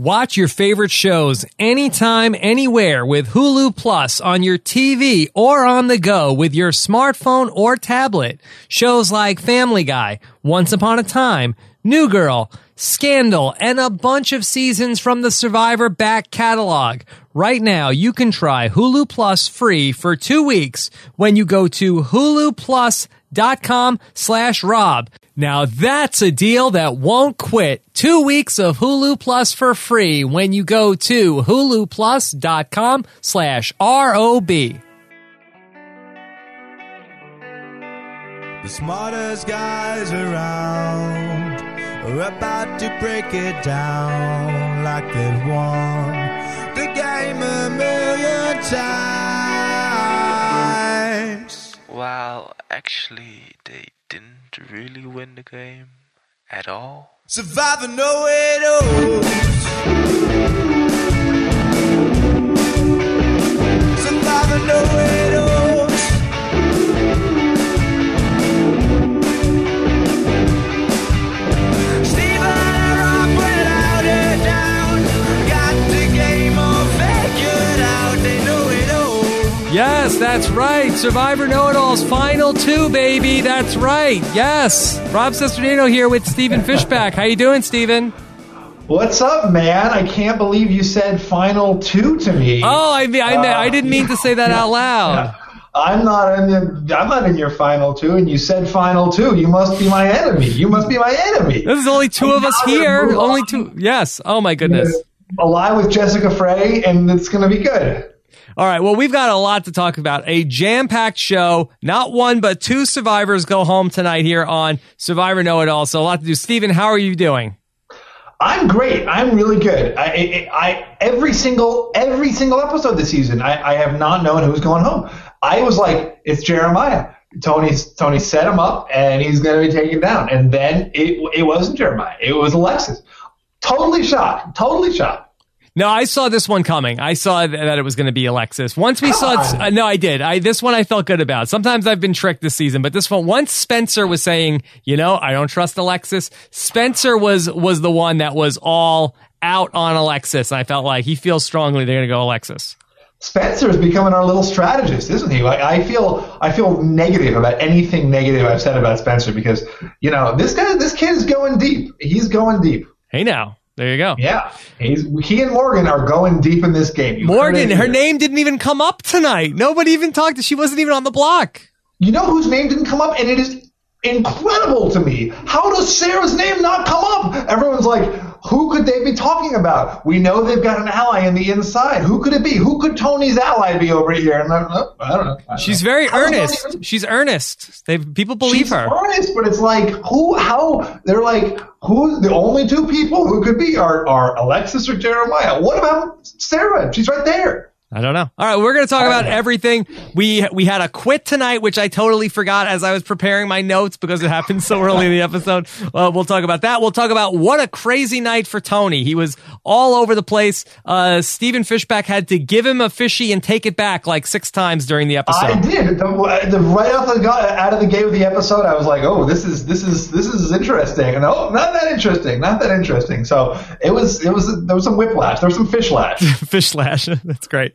Watch your favorite shows anytime, anywhere with Hulu Plus on your TV or on the go with your smartphone or tablet. Shows like Family Guy, Once Upon a Time, New Girl, Scandal, and a bunch of seasons from the Survivor back catalog. Right now, you can try Hulu Plus free for two weeks when you go to huluplus.com slash Rob. Now that's a deal that won't quit. Two weeks of Hulu Plus for free when you go to huluplus.com slash R-O-B. The smartest guys around are about to break it down like they've won the game a million times. Well, actually they didn't really win the game at all. Survivor no it Surviving 080s. Surviving 080s. That's right. Survivor Know-It-All's Final Two, baby. That's right. Yes. Rob Cesternino here with Stephen Fishback. How you doing, Stephen? What's up, man? I can't believe you said final two to me. Oh, I mean, I, mean, I didn't mean to say that out loud. Yeah. I'm not in the, I'm not in your final two, and you said final two. You must be my enemy. You must be my enemy. This is only two of us here. Only two. Yes. Oh my goodness. A lie with Jessica Frey, and it's going to be good. All right. Well, we've got a lot to talk about. A jam-packed show. Not one, but two survivors go home tonight here on Survivor Know It All. So a lot to do. Stephen, how are you doing? I'm great. I'm really good. I, I, I every single every single episode this season, I, I have not known who's going home. I was like, it's Jeremiah. Tony Tony set him up, and he's going to be taken down. And then it it wasn't Jeremiah. It was Alexis. Totally shocked. Totally shocked. No, I saw this one coming. I saw that it was going to be Alexis. Once we saw it, uh, no, I did. I this one I felt good about. Sometimes I've been tricked this season, but this one, once Spencer was saying, you know, I don't trust Alexis. Spencer was was the one that was all out on Alexis. And I felt like he feels strongly they're going to go Alexis. Spencer is becoming our little strategist, isn't he? Like I feel, I feel negative about anything negative I've said about Spencer because you know this guy, this kid is going deep. He's going deep. Hey, now there you go. Yeah, he's he and Morgan are going deep in this game. You Morgan, her here. name didn't even come up tonight. Nobody even talked. She wasn't even on the block. You know whose name didn't come up, and it is incredible to me. How does Sarah's name not come up? Everyone's like, who could they be talking about? We know they've got an ally in the inside. Who could it be? Who could Tony's ally be over here? And I, oh, I don't know. I don't She's know. very earnest. Tony- She's earnest. They people believe She's her. earnest, but it's like who? How? They're like who? The only two people who could be are are Alexis or Jeremiah. What about Sarah? She's right there. I don't know. All right, we're going to talk about everything. We we had a quit tonight, which I totally forgot as I was preparing my notes because it happened so early in the episode. Uh, we'll talk about that. We'll talk about what a crazy night for Tony. He was all over the place. Uh, Stephen Fishback had to give him a fishy and take it back like six times during the episode. I did. The, the, right off the go- out of the gate of the episode, I was like, "Oh, this is this is this is interesting." And oh, not that interesting, not that interesting. So it was it was there was some whiplash, there was some fish lash. Fish slash. That's great.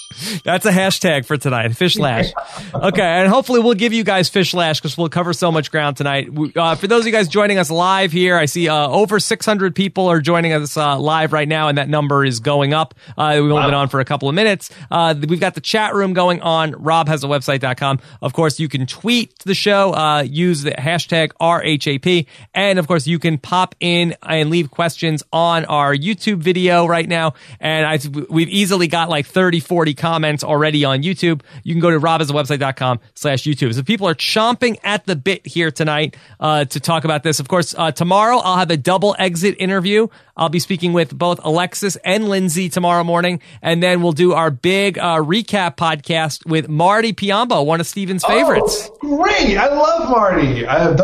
That's a hashtag for tonight. Fish lash. Okay, and hopefully we'll give you guys fish lash because we'll cover so much ground tonight. We- Uh, for those of you guys joining us live here, I see uh, over 600 people are joining us uh, live right now, and that number is going up. Uh, we've only been on for a couple of minutes. Uh, we've got the chat room going on robhasawebsite.com. Of course, you can tweet the show, uh, use the hashtag RHAP, and of course, you can pop in and leave questions on our YouTube video right now. And I, we've easily got like 30, 40 comments already on YouTube. You can go to robhasawebsite.com slash YouTube. So people are chomping at the bit here tonight uh, to talk about this. Of course, uh, tomorrow I'll have a double exit interview. I'll be speaking with both Alexis and Lindsey tomorrow morning. And then we'll do our big uh, recap podcast with Marty Piombo, one of Stephen's favorites. Oh, great! I love Marty. I,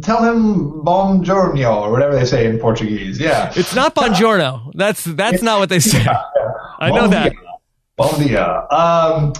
tell him bom giorno or whatever they say in Portuguese. Yeah, It's not Bongiorno. That's that's not what they say. I know that. Bon dia. Um,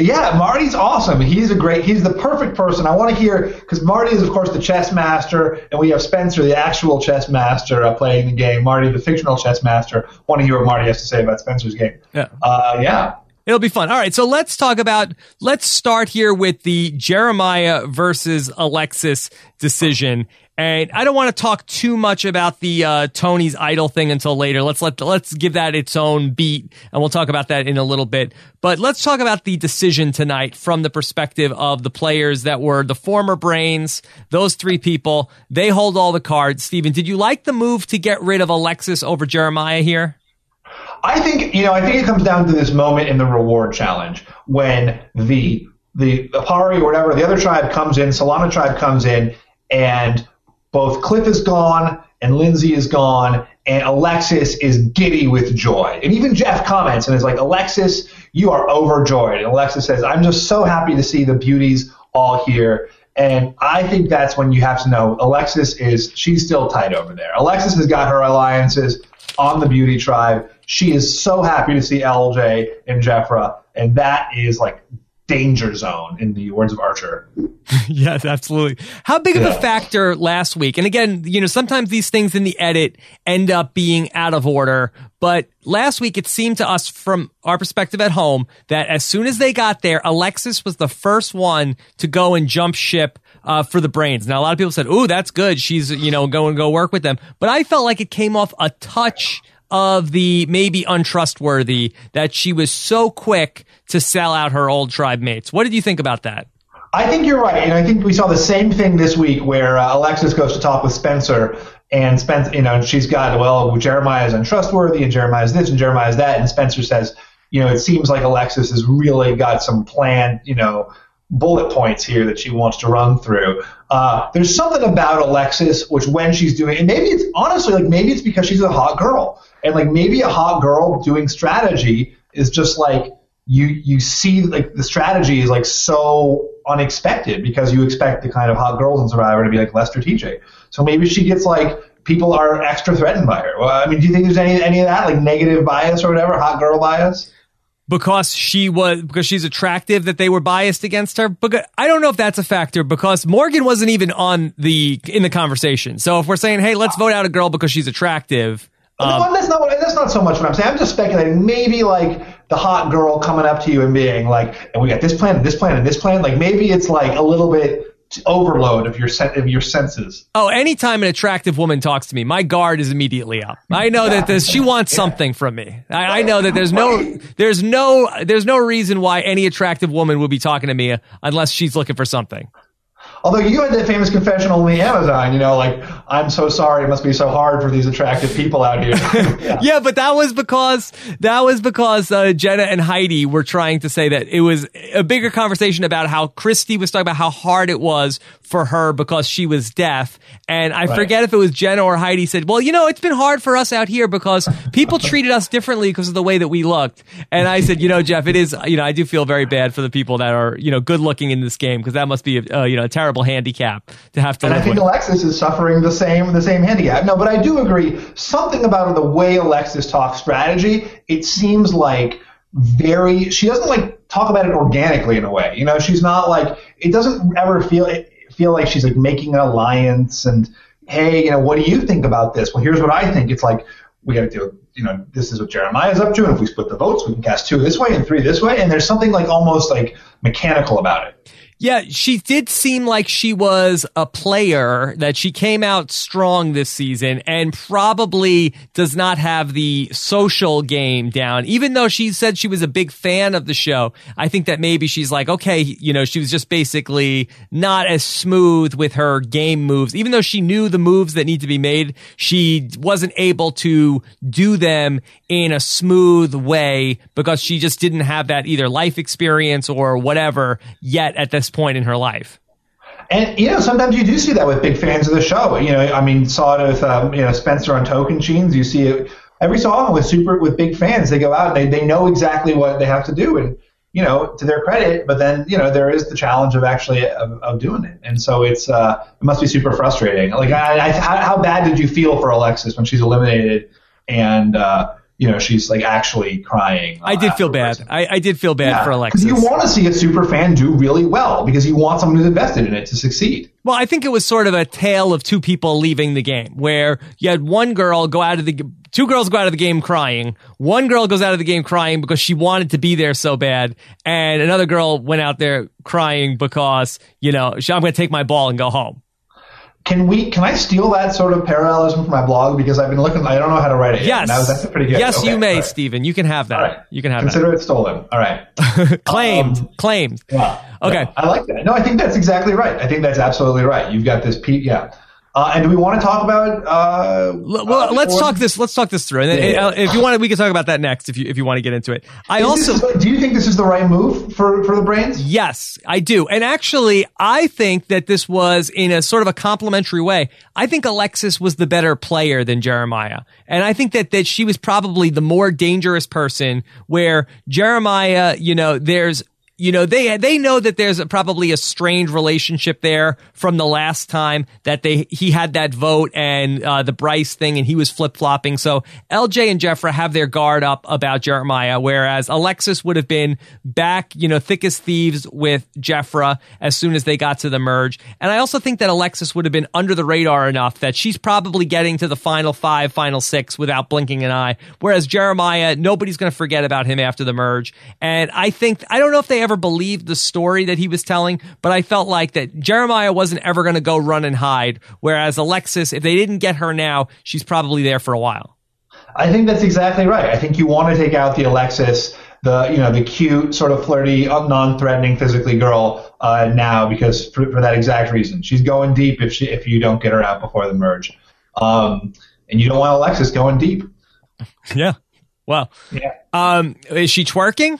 yeah, Marty's awesome. He's a great. He's the perfect person. I want to hear because Marty is, of course, the chess master, and we have Spencer, the actual chess master, uh, playing the game. Marty, the fictional chess master. Want to hear what Marty has to say about Spencer's game? Yeah. Uh, yeah. It'll be fun. All right, so let's talk about. Let's start here with the Jeremiah versus Alexis decision. And I don't want to talk too much about the uh, Tony's idol thing until later. Let's let let's give that its own beat, and we'll talk about that in a little bit. But let's talk about the decision tonight from the perspective of the players that were the former brains. Those three people, they hold all the cards. Stephen, did you like the move to get rid of Alexis over Jeremiah here? I think you know. I think it comes down to this moment in the reward challenge when the the Aparri or whatever the other tribe comes in, Solana tribe comes in, and both Cliff is gone and Lindsey is gone, and Alexis is giddy with joy. And even Jeff comments and is like, Alexis, you are overjoyed. And Alexis says, I'm just so happy to see the beauties all here. And I think that's when you have to know Alexis is she's still tight over there. Alexis has got her alliances on the beauty tribe. She is so happy to see LJ and Jefra, and that is like danger zone in the words of Archer. yes, absolutely. How big of a factor last week? And again, you know, sometimes these things in the edit end up being out of order. But last week, it seemed to us from our perspective at home that as soon as they got there, Alexis was the first one to go and jump ship uh, for the brains. Now, a lot of people said, "Ooh, that's good. She's you know going to go work with them." But I felt like it came off a touch of the maybe untrustworthy that she was so quick to sell out her old tribe mates. What did you think about that? I think you're right, and I think we saw the same thing this week where uh, Alexis goes to talk with Spencer, and Spencer, you know, she's got well, Jeremiah is untrustworthy, and Jeremiah is this, and Jeremiah is that, and Spencer says, you know, it seems like Alexis has really got some planned, you know, bullet points here that she wants to run through. Uh, there's something about Alexis which when she's doing, and maybe it's honestly like maybe it's because she's a hot girl, and like maybe a hot girl doing strategy is just like you you see like the strategy is like so unexpected because you expect the kind of hot girls in Survivor to be like less strategic. So maybe she gets like people are extra threatened by her. Well, I mean, do you think there's any any of that like negative bias or whatever, hot girl bias? because she was because she's attractive that they were biased against her because I don't know if that's a factor because Morgan wasn't even on the in the conversation. So if we're saying, "Hey, let's vote out a girl because she's attractive," um, no, that's not what, that's not so much what I'm saying. I'm just speculating. Maybe like the hot girl coming up to you and being like, "And we got this plan and this plan and this plan." Like maybe it's like a little bit overload of your sen- of your senses. oh, anytime an attractive woman talks to me, my guard is immediately up. I know that this she wants something from me. I, I know that there's no there's no there's no reason why any attractive woman would be talking to me unless she's looking for something. Although you had that famous confessional in the Amazon, you know, like I'm so sorry, it must be so hard for these attractive people out here. yeah. Yeah, but that was because that was because uh, Jenna and Heidi were trying to say that it was a bigger conversation about how Christy was talking about how hard it was for her because she was deaf, and I Right. forget if it was Jenna or Heidi said, "Well, you know, it's been hard for us out here because people treated us differently because of the way that we looked." And I said, "You know, Jeff, it is. You know, I do feel very bad for the people that are you know good looking in this game because that must be uh, you know a terrible handicap to have to And I think with." Alexis is suffering the same the same handicap. No, but I do agree. Something about the way Alexis talks strategy, it seems like very. She doesn't like talk about it organically in a way. You know, she's not like it doesn't ever feel feel like she's like making an alliance and hey, you know, what do you think about this? Well, here's what I think. It's like we got to do. You know, this is what Jeremiah's up to, and if we split the votes, we can cast two this way and three this way. And there's something like almost like mechanical about it. Yeah, she did seem like she was a player that she came out strong this season and probably does not have the social game down. Even though she said she was a big fan of the show, I think that maybe she's like, okay, you know, she was just basically not as smooth with her game moves. Even though she knew the moves that need to be made, she wasn't able to do them in a smooth way because she just didn't have that either life experience or whatever yet at this point in her life. And you know, sometimes you do see that with big fans of the show. You know, I mean, saw it with um, you know Spencer on Tocantins. You see it every so often with super with big fans. They go out they they know exactly what they have to do, and you know, to their credit. But then you know, there is the challenge of actually of, of doing it, and so it's uh, it must be super frustrating. Like, I, I, how, how bad did you feel for Alexis when she's eliminated? And uh, you know she's like actually crying. I uh, did feel bad. I, I did feel bad for Alexis. Because you want to see a super fan do really well because you want someone who's invested in it to succeed. Well, I think it was sort of a tale of two people leaving the game where you had one girl go out of the two girls go out of the game crying. One girl goes out of the game crying because she wanted to be there so bad, and another girl went out there crying because, you know, she, I'm going to take my ball and go home. Can we? Can I steal that sort of parallelism from my blog because I've been looking. I don't know how to write it. Yes. That was, that's pretty good. Yes, Okay, you may, right. Stephen. You can have that. Right. You can have Consider it stolen. All right. claimed. Um, claimed. Yeah. Okay. Yeah, I like that. No, I think that's exactly right. I think that's absolutely right. You've got this. Yeah. Uh, and do we want to talk about? Uh, Well, uh, let's or- talk this. Let's talk this through. And Yeah. uh, if you want, we can talk about that next. If you if you want to get into it, I Is also this- do you think this is the right move for for the Brains? Yes, I do. And actually, I think that this was in a sort of a complimentary way. I think Alexis was the better player than Jeremiah. And I think that, that she was probably the more dangerous person where Jeremiah, you know, there's, you know, they, they know that there's a, probably a strained relationship there from the last time that they, he had that vote and, uh, the Bryce thing and he was flip flopping. So LJ and Jefra have their guard up about Jeremiah, whereas Alexis would have been back, you know, thick as thieves with Jefra as soon as they got to the merge. And I also think that Alexis would have been under the radar enough that she's probably getting to the final five, final six without blinking an eye. Whereas Jeremiah, nobody's going to forget about him after the merge. And I think, I don't know if they ever believed the story that he was telling, but I felt like that Jeremiah wasn't ever going to go run and hide. Whereas Alexis, if they didn't get her now, she's probably there for a while. I think that's exactly right. I think you want to take out the Alexis, the you know the cute, sort of flirty, non-threatening physically girl uh, now because for, for that exact reason, she's going deep if she if you don't get her out before the merge, um, and you don't want Alexis going deep. Yeah. Well, Yeah. um, is she twerking?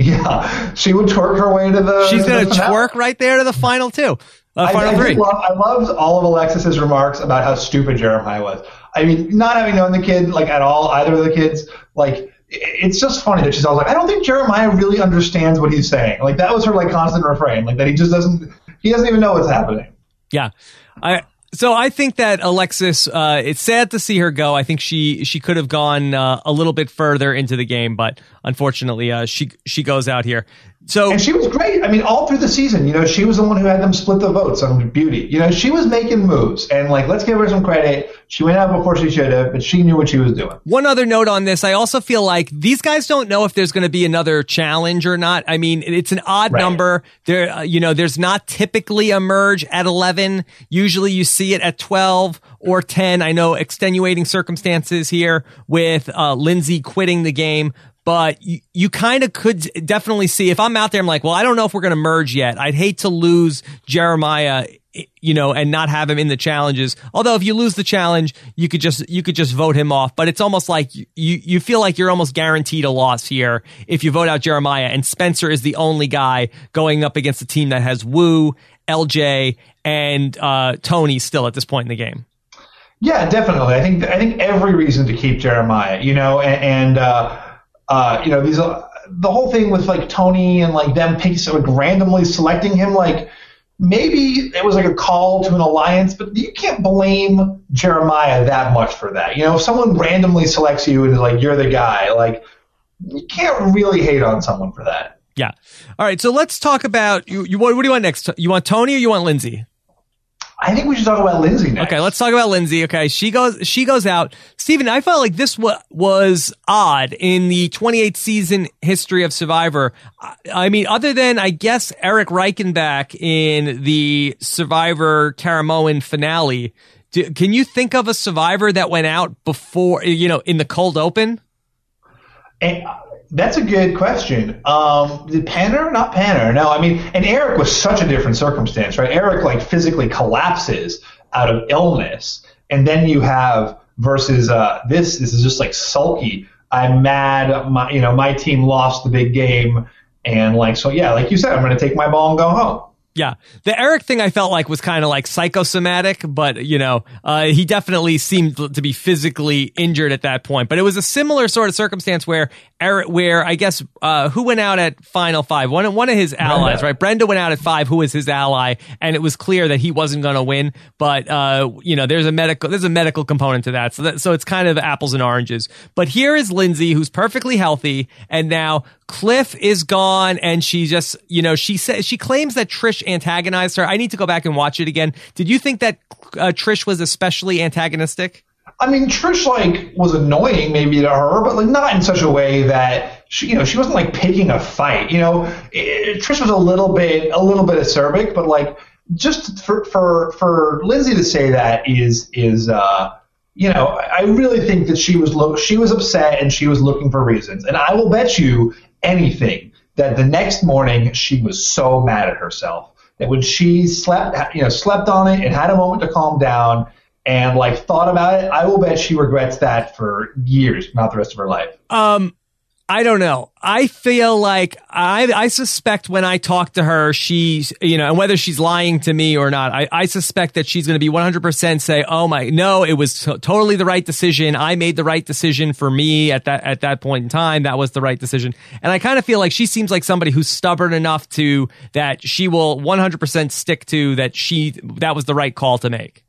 Yeah, she would twerk her way to the. She's going to twerk right there to the final two, uh, I, final I, three. did love, I loved all of Alexis's remarks about how stupid Jeremiah was. I mean, not having known the kid like at all, either of the kids, like it's just funny that she's always like, I don't think Jeremiah really understands what he's saying. Like that was her like constant refrain, like that he just doesn't, he doesn't even know what's happening. Yeah. I so I think that Alexis uh it's sad to see her go. I think she she could have gone uh, a little bit further into the game, but unfortunately uh she she goes out here. So And she was great. I mean, all through the season, you know, she was the one who had them split the votes on beauty. You know, she was making moves, and like, let's give her some credit. She went out before she should have, but she knew what she was doing. One other note on this, I also feel like these guys don't know if there's going to be another challenge or not. I mean, it's an odd Right. number. There, uh, you know, there's not typically a merge at 11. Usually you see it at 12 or 10. I know extenuating circumstances here with, uh, Lindsey quitting the game. But you, you kind of could definitely see if I'm out there, I'm like, well, I don't know if we're going to merge yet. I'd hate to lose Jeremiah, you know, and not have him in the challenges. Although if you lose the challenge, you could just you could just vote him off. But it's almost like you you feel like you're almost guaranteed a loss here if you vote out Jeremiah and Spencer is the only guy going up against a team that has Woo, LJ, and uh, Tony still at this point in the game. Yeah, definitely. I think I think every reason to keep Jeremiah, you know, and, and uh, uh, you know these uh, the whole thing with like Tony and like them pick, so, like randomly selecting him, like maybe it was like a call to an alliance, but you can't blame Jeremiah that much for that. You know, if someone randomly selects you and is like you're the guy, like you can't really hate on someone for that. Yeah. All right. So let's talk about you. you what, what do you want next? You want Tony or you want Lindsey? I think we should talk about Lindsey next. Okay, let's talk about Lindsey. Okay, she goes she goes out. Stephen, I felt like this wa- was odd in the 28th season history of Survivor. I, I mean, other than I guess Eric Reichenbach in the Survivor Karamoan finale. Do, can you think of a Survivor that went out before you know in the cold open? And, uh, that's a good question. Um, did Panner? Not Panner. No, I mean, and Eric was such a different circumstance, right? Eric like physically collapses out of illness, and then you have versus uh, this. This is just like sulky. I'm mad. My, you know, my team lost the big game, and like so, yeah, like you said, I'm going to take my ball and go home. Yeah, the Eric thing I felt like was kind of like psychosomatic, but you know, uh, he definitely seemed to be physically injured at that point. But it was a similar sort of circumstance where Eric, where I guess uh, who went out at final five, one one of his allies, right? Brenda went out at five, who was his ally, and it was clear that he wasn't going to win. But uh, you know, there's a medical there's a medical component to that, so that, so it's kind of apples and oranges. But here is Lindsey, who's perfectly healthy, and now Cliff is gone, and she just you know she says she claims that Trish antagonized her. I need to go back and watch it again. Did you think that uh, Trish was especially antagonistic? I mean, Trish like was annoying maybe to her, but like not in such a way that she, you know, she wasn't like picking a fight. You know, it, Trish was a little bit, a little bit acerbic, but like just for for for Lindsey to say that is is uh, you know, I really think that she was look she was upset and she was looking for reasons, and I will bet you anything that the next morning she was so mad at herself that when she slept, you know, slept on it and had a moment to calm down and like thought about it, I will bet she regrets that for years, not the rest of her life. Um, I don't know. I feel like I I suspect when I talk to her, she's you know, and whether she's lying to me or not, I, I suspect that she's going to be 100% say, "Oh my, no, it was to- totally the right decision. I made the right decision for me at that at that point in time. That was the right decision." And I kind of feel like she seems like somebody who's stubborn enough to that she will 100% stick to that she that was the right call to make.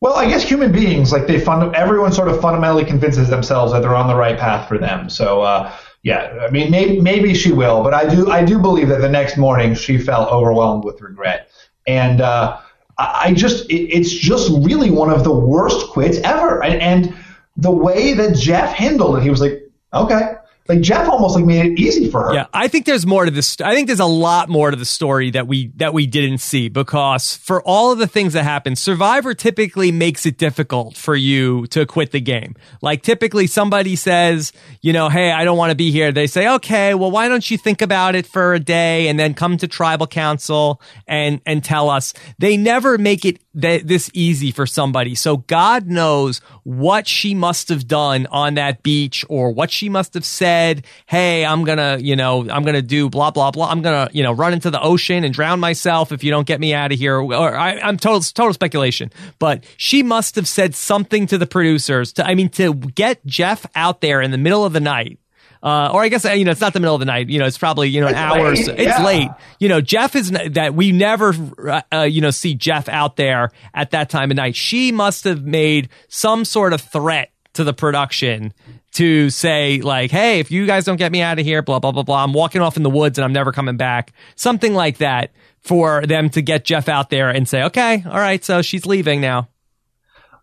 Well, I guess human beings, like they fund, everyone sort of fundamentally convinces themselves that they're on the right path for them. So, uh, yeah, I mean, maybe, maybe she will, but I do, I do believe that the next morning she felt overwhelmed with regret. And, uh, I just, it, it's just really one of the worst quits ever. And, and the way that Jeff handled it, he was like, okay. Like Jeff almost like made it easy for her. Yeah, I think there's more to this. I think there's a lot more to the story that we that we didn't see because for all of the things that happen, Survivor typically makes it difficult for you to quit the game. Like typically somebody says, you know, hey, I don't want to be here. They say, okay, well, why don't you think about it for a day and then come to tribal council and and tell us. They never make it th- this easy for somebody. So God knows what she must have done on that beach or what she must have said. Hey, I'm gonna, you know, I'm gonna do blah blah blah. I'm gonna, you know, run into the ocean and drown myself if you don't get me out of here. Or I, I'm total total speculation, but she must have said something to the producers. To I mean, to get Jeff out there in the middle of the night. Uh, or I guess you know it's not the middle of the night. You know it's probably you know an It's hour. late, It's yeah. late. You know Jeff is n- that we never uh, you know see Jeff out there at that time of night. She must have made some sort of threat to the production to say like, hey, if you guys don't get me out of here, blah blah blah blah, I'm walking off in the woods and I'm never coming back. Something like that for them to get Jeff out there and say, okay, all right, so she's leaving now.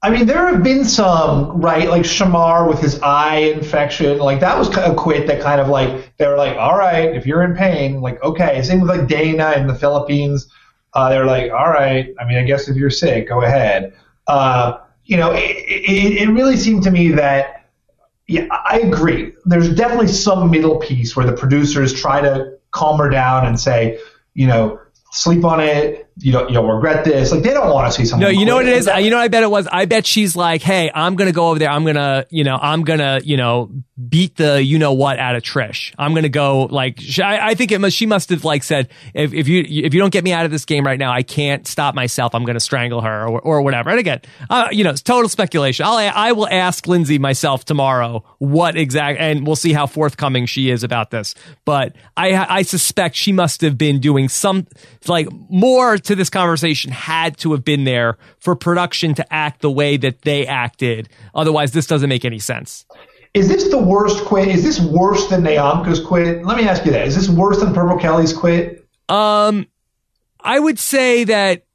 I mean, there have been some, right, like Shamar with his eye infection, like that was of quit that kind of like, they were like, all right, if you're in pain, like, okay. Same with like Dana in the Philippines. Uh, they're like, all right, I mean, I guess if you're sick, go ahead. Uh, you know, it, it, it really seemed to me that, yeah, I agree. There's definitely some middle piece where the producers try to calm her down and say, you know, sleep on it. You don't, you'll regret this. Like they don't want to see someone. No, you know what it is? You know what I bet it was? I bet she's like, hey, I'm going to go over there. I'm going to, you know, I'm going to, you know, beat the you know what out of Trish. I'm going to go like, sh- I, I think it must, she must have like said, if, if you, if you don't get me out of this game right now, I can't stop myself. I'm going to strangle her or, or whatever. And again, uh, you know, it's total speculation. I'll, I will ask Lindsey myself tomorrow what exact, and we'll see how forthcoming she is about this. But I, I suspect she must have been doing some, like more to this conversation had to have been there for production to act the way that they acted. Otherwise, this doesn't make any sense. Is this the worst quit? Is this worse than NaOnka's quit? Let me ask you that. Is this worse than Purple Kelly's quit? Um, I would say that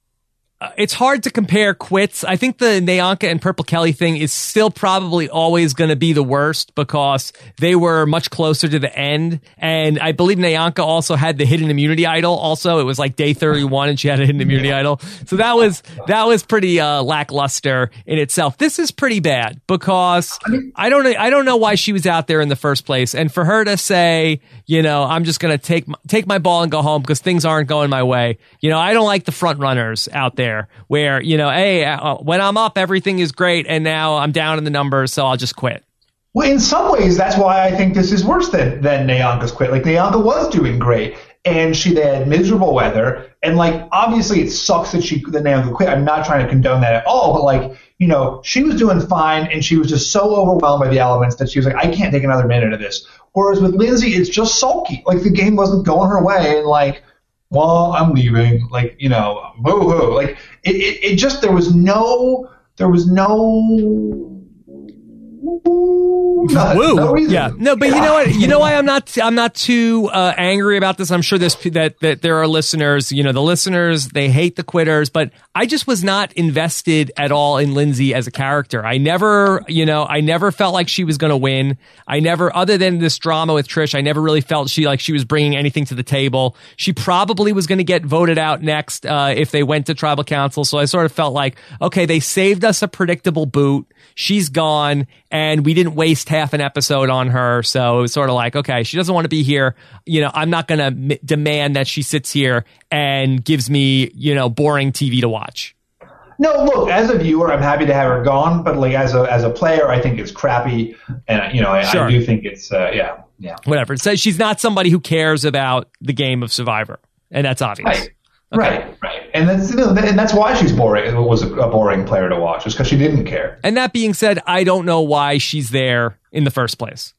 uh, it's hard to compare quits. I think the NaOnka and Purple Kelly thing is still probably always going to be the worst because they were much closer to the end. And I believe NaOnka also had the hidden immunity idol. Also, it was like day 31 and she had a hidden immunity idol. So that was, that was pretty, uh, lackluster in itself. This is pretty bad because I don't, I don't know why she was out there in the first place. And for her to say, you know, I'm just going to take, my- take my ball and go home because things aren't going my way. You know, I don't like the front runners out there where, you know, hey, uh, when I'm up, everything is great. And now I'm down in the numbers. So I'll just quit. Well, in some ways, that's why I think this is worse than than NaOnka's quit. Like Nayanka was doing great, and she had miserable weather, and like obviously it sucks that she that Naomi quit. I'm not trying to condone that at all, but like you know she was doing fine, and she was just so overwhelmed by the elements that she was like, I can't take another minute of this. Whereas with Lindsey, it's just sulky. Like the game wasn't going her way, and like well, I'm leaving. Like, you know, boo hoo. Like, it, it, it just, there was no, there was no, none, Woo. no reason. Yeah. No, but you know what? You know why I'm not I'm not too uh, angry about this. I'm sure this that that there are listeners. You know, the listeners they hate the quitters, but I just was not invested at all in Lindsey as a character. I never, you know, I never felt like she was going to win. I never, other than this drama with Trish, I never really felt she like she was bringing anything to the table. She probably was going to get voted out next uh, if they went to tribal council. So I sort of felt like, okay, they saved us a predictable boot. She's gone, and we didn't waste half an episode on her. So it was sort of like, okay, she doesn't want to be here. You know, I'm not going to m- demand that she sits here and gives me, you know, boring TV to watch. No, look, as a viewer, I'm happy to have her gone, but like as a, as a player, I think it's crappy. And, you know, I, Sure. I do think it's, uh, yeah, yeah. Whatever. So she's not somebody who cares about the game of Survivor, and that's obvious. Right. Right, right, and that's you know, and that's why she's boring. It Was a, a boring player to watch, just because she didn't care. And that being said, I don't know why she's there in the first place.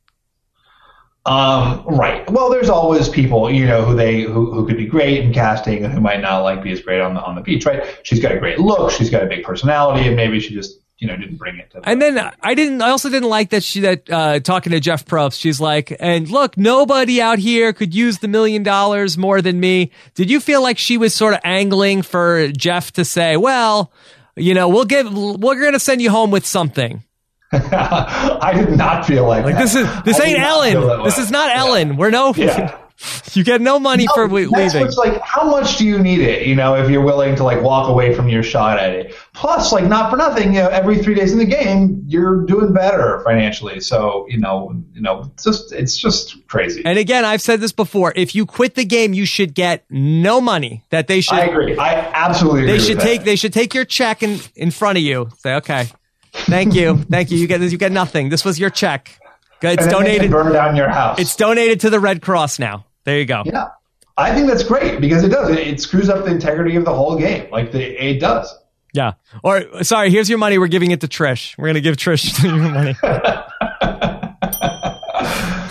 Um, right. Well, there's always people, you know, who they who, who could be great in casting and who might not like be as great on the on the beach, right? She's got a great look, she's got a big personality, and maybe she just you know didn't bring it to. The, And then I didn't. I also didn't like that she that uh, talking to Jeff Probst. She's like, and look, nobody out here could use the million dollars more than me. Did you feel like she was sort of angling for Jeff to say, well, you know, we'll give, we're going to send you home with something. I did not feel like, Like that. this is this I ain't did not feel that Ellen. This is not Yeah. Ellen. We're no. Yeah. you get no money No, for we- that's leaving. what's like, how much do you need it? You know, if you're willing to like walk away from your shot at it. Plus, like, not for nothing, you know, every three days in the game, you're doing better financially. So, you know, you know, it's just, it's just crazy. And again, I've said this before. If you quit the game, you should get no money. That they should. I agree. I absolutely agree. They should that. take they should take your check in, in front of you. Say, okay, thank you, thank you. You get you get nothing. This was your check. It's and then they can donated. burn down your house. It's donated to the Red Cross now. There you go. yeah. I think that's great because it does. It, it screws up the integrity of the whole game. Like the, it does. Yeah. Or sorry, here's your money. We're giving it to Trish. We're gonna give Trish your money.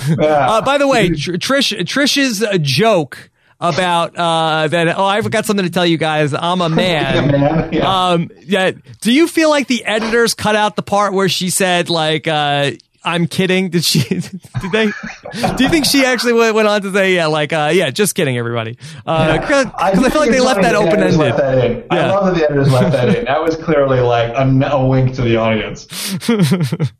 Yeah. Uh, by the way, Tr- Trish Trish's joke about uh, that. Oh, I've got something to tell you guys. I'm a man. Yeah, man. Yeah. Um, yeah. Do you feel like the editors cut out the part where she said like, uh, "I'm kidding"? Did she? Did they? do you think she actually went, went on to say, "Yeah, like, uh, yeah, just kidding, everybody"? Because I, do feel like they left that the open ended. left that in. I love that the editors left that in. That was clearly like a, a wink to the audience.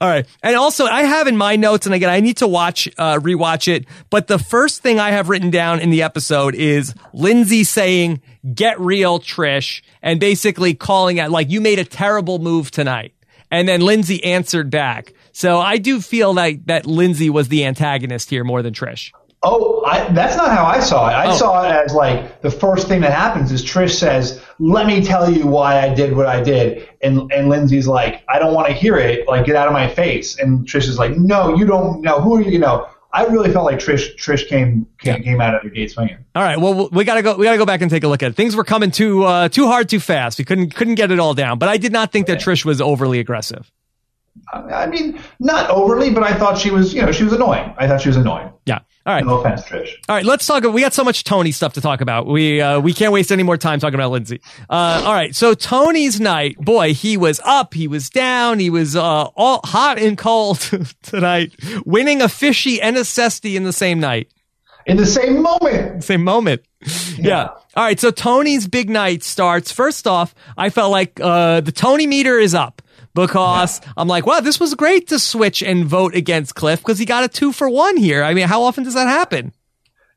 All right. And also, I have in my notes, and again, I need to watch, uh, rewatch it. But the first thing I have written down in the episode is Lindsey saying, get real, Trish, and basically calling out, like, you made a terrible move tonight. And then Lindsey answered back. So I do feel like that Lindsey was the antagonist here more than Trish. Oh, I, that's not how I saw it. I Oh. saw it as like the first thing that happens is Trish says, "Let me tell you why I did what I did," and and Lindsey's like, "I don't want to hear it. Like, get out of my face." And Trish is like, "No, you don't know. Who are you? You know." I really felt like Trish Trish came came, came out of the gate swinging. All right. Well, we gotta go. We gotta go back and take a look at it. Things were coming too uh, too hard, too fast. We couldn't couldn't get it all down. But I did not think that Trish was overly aggressive. I mean, not overly, but I thought she was, you know, she was annoying. I thought she was annoying. Yeah. All right. No offense, Trish. All right, let's talk. We got so much Tony stuff to talk about. We uh, we can't waste any more time talking about Lindsey. Uh, all right, so Tony's night, boy, he was up, he was down, he was uh, all hot and cold tonight, winning a fishy and a cesty in the same night, In the same moment. same moment. Yeah. All right, so Tony's big night starts. First off, I felt like uh, the Tony meter is up. Because I'm like, wow, this was great to switch and vote against Cliff because he got a two for one here. I mean, how often does that happen?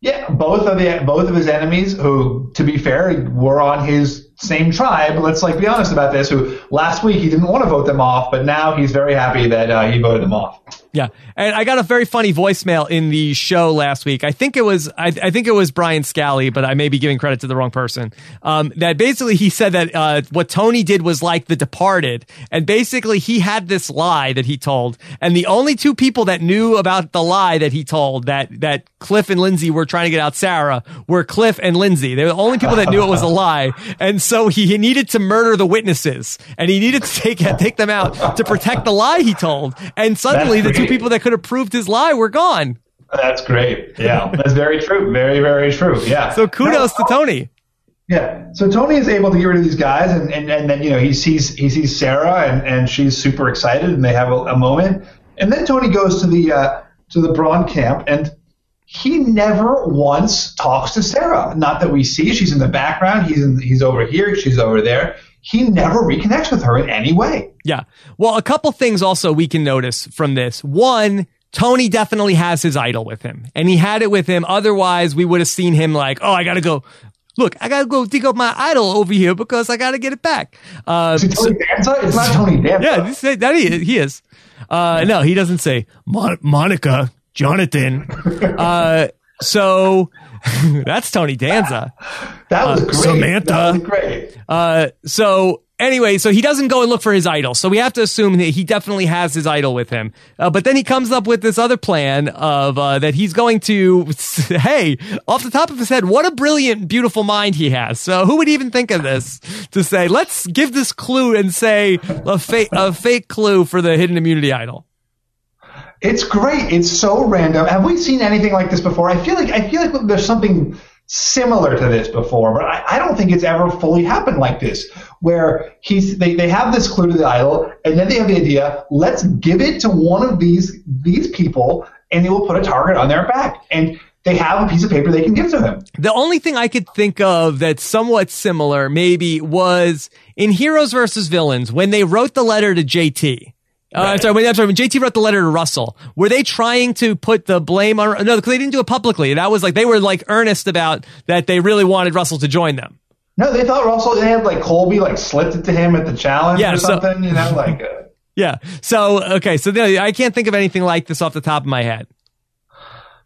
Yeah, both of the both of his enemies, who, to be fair, were on his same tribe. Let's like be honest about this. Who last week he didn't want to vote them off, but now he's very happy that uh, he voted them off. Yeah, and I got a very funny voicemail in the show last week. I think it was I, I think it was Brian Scally, but I may be giving credit to the wrong person. Um, that basically he said that uh, what Tony did was like The Departed, and basically he had this lie that he told, and the only two people that knew about the lie that he told that that Cliff and Lindsey were trying to get out Sarah were Cliff and Lindsey. They were the only people that knew it was a lie, and so he, he needed to murder the witnesses, and he needed to take take them out to protect the lie he told, and suddenly the That's two people that could have proved his lie were gone. That's great. Yeah, that's very true. Very, very true. Yeah. So kudos to Tony. Yeah. So Tony is able to get rid of these guys, and, and, and then you know he sees he sees Sarah, and, and she's super excited, and they have a, a moment, and then Tony goes to the uh, to the Brawn camp, and he never once talks to Sarah. Not that we see; she's in the background. He's in, he's over here, she's over there. He never reconnects with her in any way. Yeah. Well, a couple things also we can notice from this. One, Tony definitely has his idol with him, and he had it with him. Otherwise, we would have seen him like, oh, I got to go. Look, I got to go dig up my idol over here because I got to get it back. Uh, Is it Tony Danza? It's not Tony Danza. yeah, this, that he, he is. Uh, no, he doesn't say Mon- Monica, Jonathan. Uh, so that's Tony Danza. that was uh, great. Samantha. That was great. Uh, so anyway, so he doesn't go and look for his idol. So we have to assume that he definitely has his idol with him. Uh, but then he comes up with this other plan of uh, that he's going to, hey, off the top of his head, what a brilliant, beautiful mind he has. So who would even think of this to say, let's give this clue and say a fake, a fake clue for the hidden immunity idol. It's great. It's so random. Have we seen anything like this before? I feel like I feel like there's something similar to this before, but I, I don't think it's ever fully happened like this, where he's they, they have this clue to the idol, and then they have the idea, let's give it to one of these these people, and they will put a target on their back. And they have a piece of paper they can give to him. The only thing I could think of that's somewhat similar, maybe, was in Heroes versus Villains when they wrote the letter to JT. Uh, Right. sorry, when, I'm sorry, when JT wrote the letter to Russell, were they trying to put the blame on? No, because they didn't do it publicly. That was like they were like earnest about that. They really wanted Russell to join them. No, they thought Russell they had like Colby like slipped it to him at the challenge Yeah, or so- something, you know, like uh, Yeah. So okay. So I can't think of anything like this off the top of my head.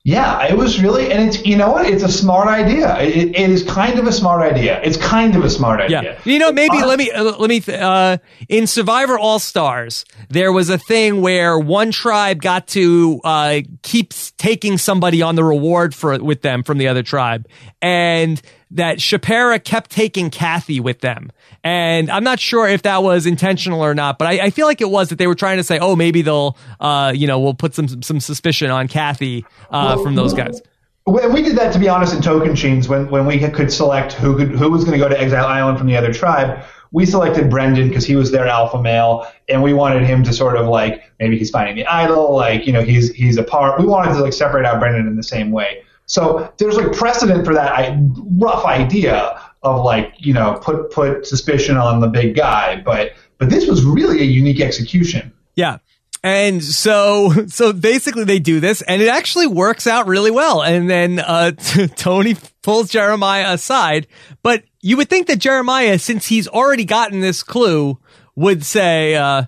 Yeah, it was really, and it's you know what? It's a smart idea. It, it is kind of a smart idea. It's kind of a smart idea. Yeah. You know, maybe let me uh, let me th- uh in Survivor All Stars, there was a thing where one tribe got to uh keep taking somebody on the reward for with them from the other tribe. And that Chapera kept taking Kathy with them. And I'm not sure if that was intentional or not, but I, I feel like it was that they were trying to say, oh, maybe they'll, uh, you know, we'll put some some suspicion on Kathy uh, from those guys. When we did that, to be honest, in Tocantins when when we could select who could who was going to go to Exile Island from the other tribe, we selected Brendan because he was their alpha male, and we wanted him to sort of like maybe he's finding the idol, like you know he's he's a part. We wanted to like separate out Brendan in the same way. So there's like precedent for that rough idea of like you know put put suspicion on the big guy, but but this was really a unique execution. Yeah. And so, so basically they do this and it actually works out really well. And then, uh, Tony pulls Jeremiah aside, but you would think that Jeremiah, since he's already gotten this clue, would say, uh,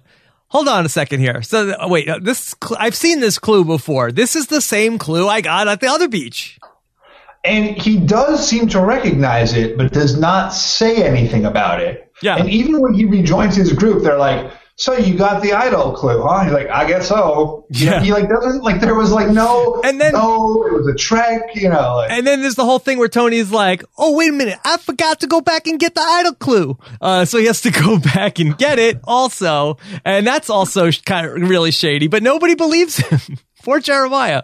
hold on a second here. So wait, uh, this, I've seen this clue before. This is the same clue I got at the other beach. And he does seem to recognize it, but does not say anything about it. Yeah. And even when he rejoins his group, they're like, "So you got the idol clue, huh?" He's like, "I guess so." Yeah. he like doesn't like there was like no, And then- no, it was a trick, you know. Like, And then there's the whole thing where Tony's like, "Oh, wait a minute, I forgot to go back and get the idol clue." Uh, so he has to go back and get it also, and that's also kind of really shady. But nobody believes him. Poor Jeremiah.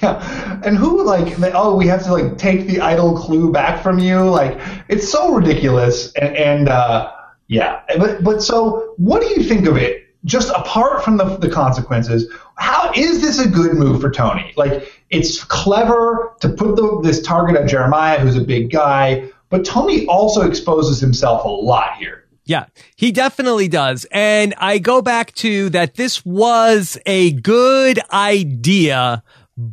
yeah. And who like, they, oh, we have to like take the idol clue back from you? Like, it's so ridiculous. And, and uh, yeah, but but so what do you think of it? Just apart from the, the consequences, how is this a good move for Tony? Like, it's clever to put the, this target on Jeremiah, who's a big guy, but Tony also exposes himself a lot here. Yeah, he definitely does. And I go back to that this was a good idea,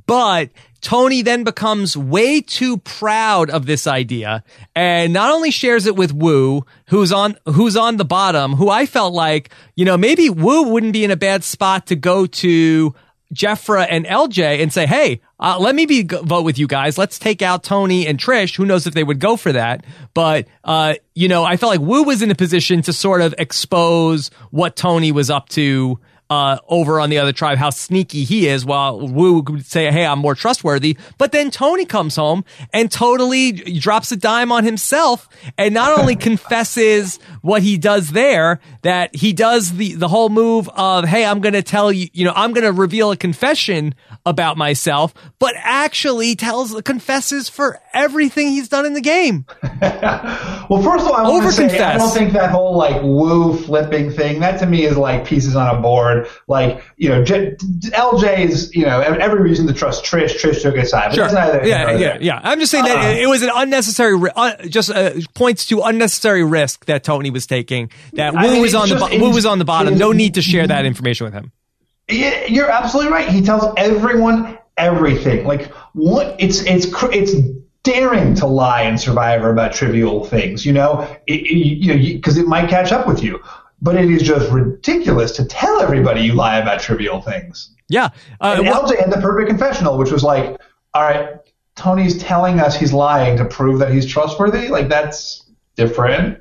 but Tony then becomes way too proud of this idea and not only shares it with Woo, who's on, who's on the bottom, who I felt like, you know, maybe Woo wouldn't be in a bad spot to go to Jefra and LJ and say, "Hey, uh, let me be vote with you guys. Let's take out Tony and Trish. Who knows if they would go for that? But uh, you know, I felt like Woo was in a position to sort of expose what Tony was up to." Uh, over on the other tribe, how sneaky he is, while Woo would say, Hey, I'm more trustworthy. But then Tony comes home and totally drops a dime on himself and not only confesses what he does there, that he does the, the whole move of, Hey, I'm going to tell you, you know, I'm going to reveal a confession about myself, but actually tells, confesses for everything he's done in the game. Well, first of all, I want to say I don't think that whole like Woo flipping thing. That to me is like pieces on a board. Like you know, J- LJ's you know every reason to trust Trish. Trish took his side. It's neither Yeah, yeah, yeah. I'm just saying that Uh-uh. it, was an unnecessary, ri- uh, just uh, points to unnecessary risk that Tony was taking. That I mean, was on the bo- Woo was on the bottom. No need to share that information with him. Yeah, you're absolutely right. He tells everyone everything. Like what? It's it's it's daring to lie in Survivor about trivial things. You know, it, it, you know, because it might catch up with you. But it is just ridiculous to tell everybody you lie about trivial things. Yeah. Uh, And well- LJ had the perfect confessional, which was like, all right, Tony's telling us he's lying to prove that he's trustworthy. Like that's different.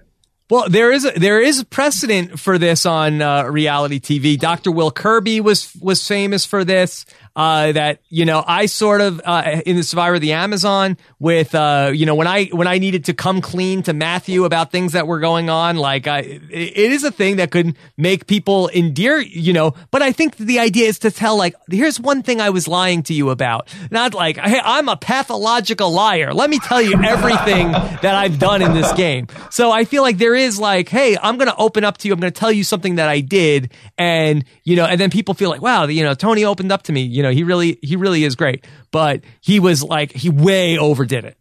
Well, there is a, there is precedent for this on uh, reality TV. Dr. Will Kirby was was famous for this. Uh, that you know, I sort of uh, in the Survivor of the Amazon with uh, you know when I when I needed to come clean to Matthew about things that were going on. Like, I, it is a thing that could make people endear, you know. But I think the idea is to tell like, here's one thing I was lying to you about. Not like, hey, I'm a pathological liar. Let me tell you everything that I've done in this game. So I feel like there is like, hey, I'm going to open up to you. I'm going to tell you something that I did. And, you know, and then people feel like, wow, you know, Tony opened up to me. You know, he really, he really is great. But he was like, he way overdid it.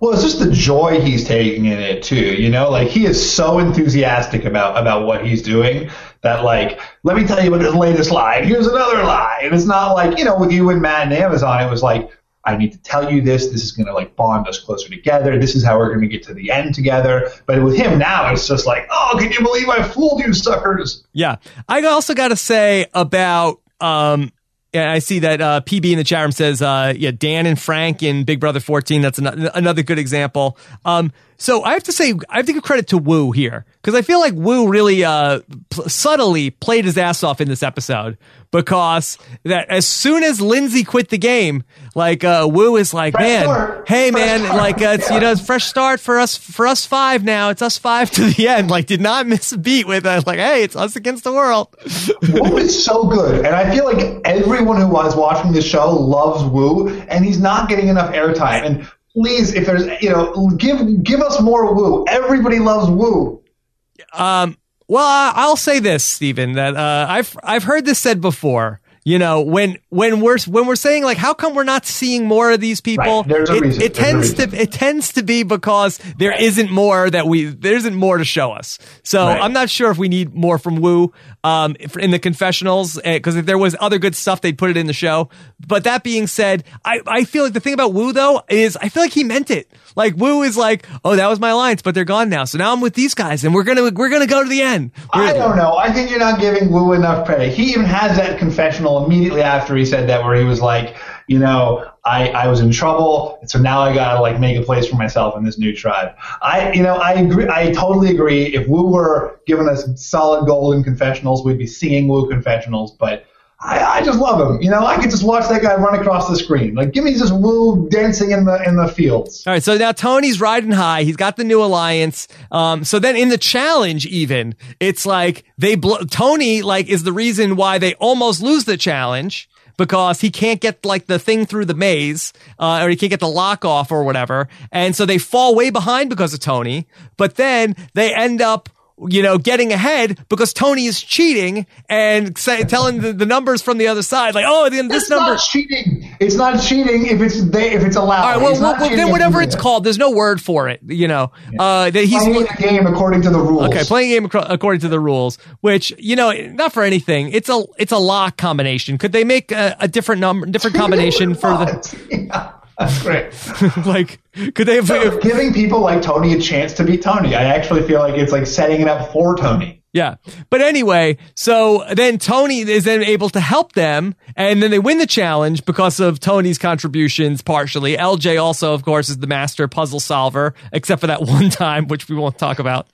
Well, it's just the joy he's taking in it too. You know, like he is so enthusiastic about about what he's doing that like, let me tell you about his latest lie. Here's another lie, and it's not like you know with you and Matt and Amazon. It was like. I need to tell you this. This is going to like bond us closer together. This is how we're going to get to the end together. But with him now, it's just like, oh, can you believe I fooled you, suckers? Yeah. I also got to say about, um, yeah, I see that uh, PB in the chat room says, uh, yeah, Dan and Frank in Big Brother 14. That's an- another good example. Um, so I have to say, I have to give credit to Woo here because I feel like Woo really uh, subtly played his ass off in this episode because that as soon as Lindsey quit the game, like uh, Woo is like, Fresh man, start. hey Fresh man, start. like uh, it's you know, it's fresh start for us for us five now. It's us five to the end. Like, did not miss a beat with us. Like, hey, it's us against the world. Woo is so good, and I feel like everyone who was watching the show loves Woo, and he's not getting enough airtime. And please, if there's you know, give give us more Woo. Everybody loves Woo. Um, well, I'll say this, Stephen, that uh, I've I've heard this said before. You know, when when we're when we're saying like, how come we're not seeing more of these people? Right. There's a it, reason. it There's tends reason. to it tends to be because there isn't more that we there isn't more to show us. So Right. I'm not sure if we need more from Woo um, in the confessionals because if there was other good stuff, they'd put it in the show. But that being said, I I feel like the thing about Woo though is I feel like he meant it. Like Woo is like, oh, that was my alliance, but they're gone now. So now I'm with these guys, and we're gonna we're gonna go to the end. I We're- don't know. I think you're not giving Woo enough credit. He even has that confessional immediately after he said that, where he was like, you know, I, I was in trouble, so now I gotta like make a place for myself in this new tribe. I, you know, I agree. I totally agree. If Woo were giving us solid golden confessionals, we'd be singing Woo confessionals. But I, I just love him. You know, I could just watch that guy run across the screen. Like, give me just Woo dancing in the in the fields. All right, so now Tony's riding high. He's got the new alliance. Um, so then in the challenge, even it's like they blo- Tony like is the reason why they almost lose the challenge because he can't get like the thing through the maze, uh, or he can't get the lock off or whatever, and so they fall way behind because of Tony. But then they end up. You know, getting ahead because Tony is cheating and say, telling the, the numbers from the other side, like, oh, then this It's number. not cheating. It's not cheating if it's they, if it's allowed. All right, well, well, well, then whatever it's it's called, there's no word for it. You know, uh, that he's playing the game according to the rules. okay playing a game according to the rules. Which you know, not for anything. It's a it's a lock combination. Could they make a, a different number, different combination for the yeah, that's great. like? Could they have? Giving people like Tony a chance to be Tony. I actually feel like it's like setting it up for Tony. Yeah. But anyway, so then Tony is then able to help them and then they win the challenge because of Tony's contributions partially. LJ also, of course, is the master puzzle solver, except for that one time, which we won't talk about.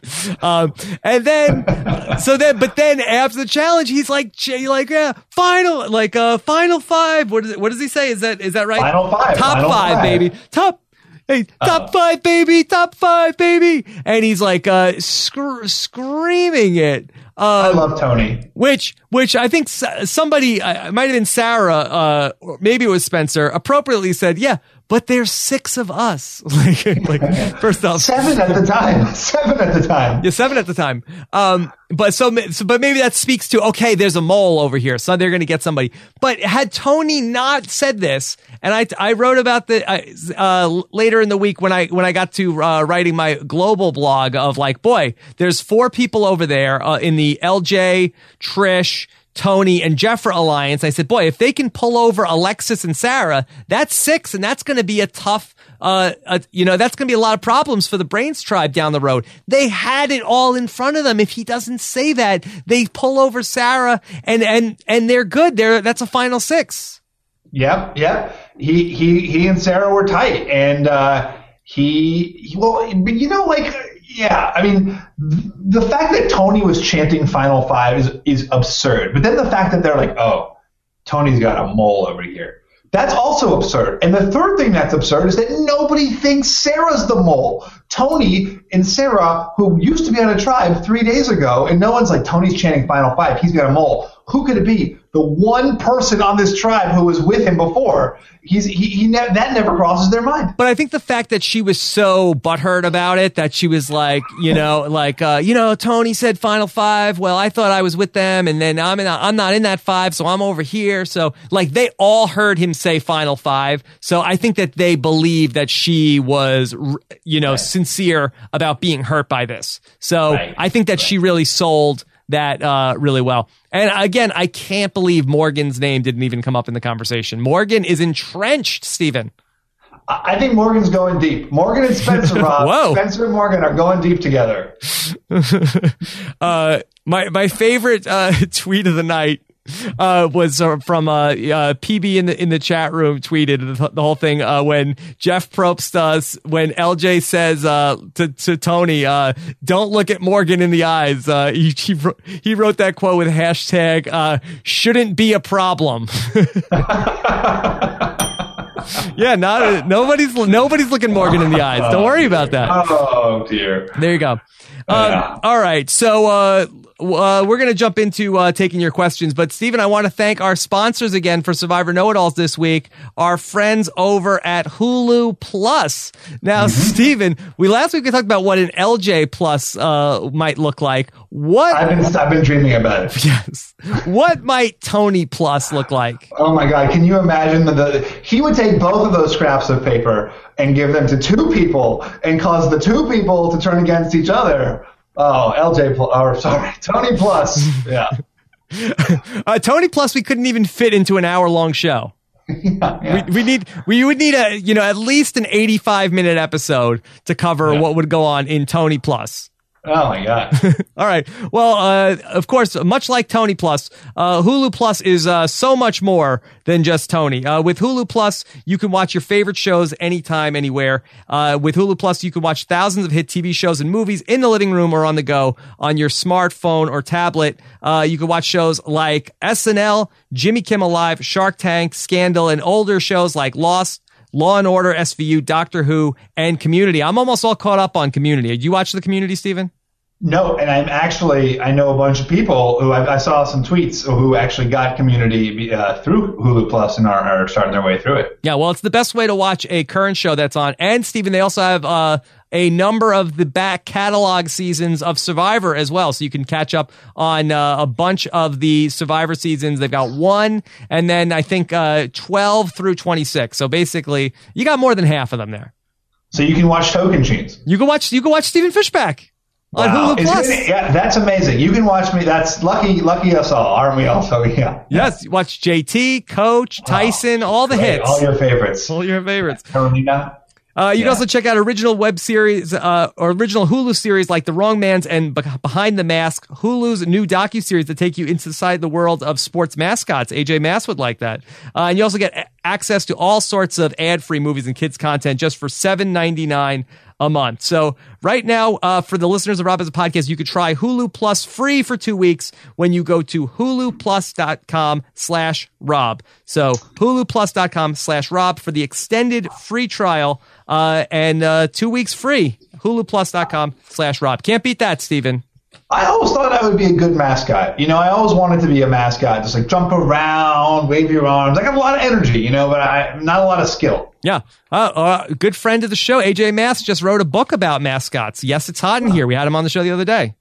Um, and then, so then, but then after the challenge, he's like, like, yeah, final, like, uh, final five. What is it? What does he say? Is that, is that right? Final five, Top final five, five. baby. Top, Hey, top five, baby, top five, baby. And he's like, uh, scr- screaming it. I Um, love Tony. which, which I think somebody, uh, it might have been Sarah, uh, or maybe it was Spencer, appropriately said, yeah, but there's six of us. like, like, first off, Seven at the time. Seven at the time. yeah, seven at the time. Um, but so, so, but maybe that speaks to okay, there's a mole over here, so they're going to get somebody. But had Tony not said this, and I I wrote about the uh, uh, later in the week when I when I got to uh, writing my global blog of like, boy, there's four people over there uh, in the LJ, Trish. Tony and Jefra alliance. I said, boy, if they can pull over Alexis and Sarah, that's six, and that's going to be a tough, uh, uh, you know, that's going to be a lot of problems for the Brains tribe down the road. They had it all in front of them. If he doesn't say that, they pull over Sarah, and and and they're good. They're that's a final six. Yep, yep. He he he and Sarah were tight, and uh, he, he well, but you know, like yeah. I mean, the fact that Tony was chanting Final Five is is absurd. But then the fact that they're like, oh, Tony's got a mole over here. That's also absurd. And the third thing that's absurd is that nobody thinks Sarah's the mole. Tony and Sarah, who used to be on a tribe three days ago, and no one's like, Tony's chanting Final Five. He's got a mole. Who could it be? The one person on this tribe who was with him before. He's he, he ne- that never crosses their mind. But I think the fact that she was so butthurt about it, that she was like, you know, like, uh, you know, Tony said final five. Well, I thought I was with them, and then I'm in, I'm not in that five, so I'm over here. So, like, they all heard him say final five. So I think that they believe that she was, you know, sincere about being hurt by this. So Right. I think that she really sold that uh, really well. And again, I can't believe Morgan's name didn't even come up in the conversation. Morgan is entrenched, Stephen. I think Morgan's going deep. Morgan and Spencer, Rob. Whoa. Spencer and Morgan are going deep together. uh, my my favorite uh, tweet of the night uh, was uh, from uh, uh, PB in the in the chat room tweeted the, the whole thing uh, when Jeff Probst uh, when LJ says uh, to to Tony, uh, "Don't look at Morgan in the eyes." Uh, he he wrote, he wrote that quote with hashtag uh, "Shouldn't be a problem." yeah, not nobody's nobody's looking Morgan in the eyes. Don't worry about that. Oh dear. There you go. Um, Yeah. All right. So uh, uh, we're going to jump into uh, taking your questions. But, Stephen, I want to thank our sponsors again for Survivor Know It Alls this week, our friends over at Hulu Plus. Now, Mm-hmm. Stephen, we last week we talked about what an LJ Plus uh, might look like. What? I've been I've been dreaming about it. yes. What might Tony Plus look like? Oh my God! Can you imagine the, the he would take both of those scraps of paper and give them to two people and cause the two people to turn against each other. Oh, LJ, or sorry, Tony Plus. Yeah. Uh, Tony Plus, we couldn't even fit into an hour long show. yeah. We, we need we would need a you know at least an 85 minute episode to cover Yeah. what would go on in Tony Plus. Oh my God. All right. Well, uh, of course, much like Tony Plus, uh, Hulu Plus is uh, so much more than just Tony. Uh, with Hulu Plus, you can watch your favorite shows anytime, anywhere. Uh, with Hulu Plus, you can watch thousands of hit TV shows and movies in the living room or on the go on your smartphone or tablet. Uh, you can watch shows like SNL, Jimmy Kimmel Live, Shark Tank, Scandal, and older shows like Lost. Law and Order, SVU, Doctor Who, and Community. I'm almost all caught up on Community. You watch the Community, Stephen? No, and I'm actually I know a bunch of people who I, I saw some tweets who actually got Community uh, through Hulu Plus and are, are starting their way through it. Yeah, well, it's the best way to watch a current show that's on. And Stephen, they also have uh, a number of the back catalog seasons of Survivor as well, so you can catch up on uh, a bunch of the Survivor seasons. They've got one, and then I think uh, twelve through twenty six. So basically, you got more than half of them there. So you can watch Tocantins. You can watch. You can watch Stephen Fishbach on Wow. Hulu Plus. it- yeah, that's amazing. You can watch me. That's lucky, lucky us all, aren't we? Also, yeah. Yes, watch JT, Coach, Tyson, all the Great. hits, All your favorites. all your favorites. Carolina. Uh, you can also check out original web series uh, or original Hulu series like The Wrong Mans and Be- Behind the Mask. Hulu's new docu series that take you inside the world of sports mascots. AJ Mass would like that, uh, and you also get access to all sorts of ad-free movies and kids content just for seven ninety nine a month. So right now, uh, for the listeners of Rob as a podcast, you could try Hulu Plus free for two weeks when you go to huluplus.com slash Rob. So huluplus.com slash Rob for the extended free trial uh, and uh, two weeks free. huluplus.com slash Rob. Can't beat that, Stephen. I always thought I would be a good mascot. You know, I always wanted to be a mascot, just like jump around, wave your arms. I got a lot of energy, you know, but I not a lot of skill. Yeah. Uh, uh, good friend of the show, AJ Mass, just wrote a book about mascots. Yes, it's hot in here. We had him on the show the other day.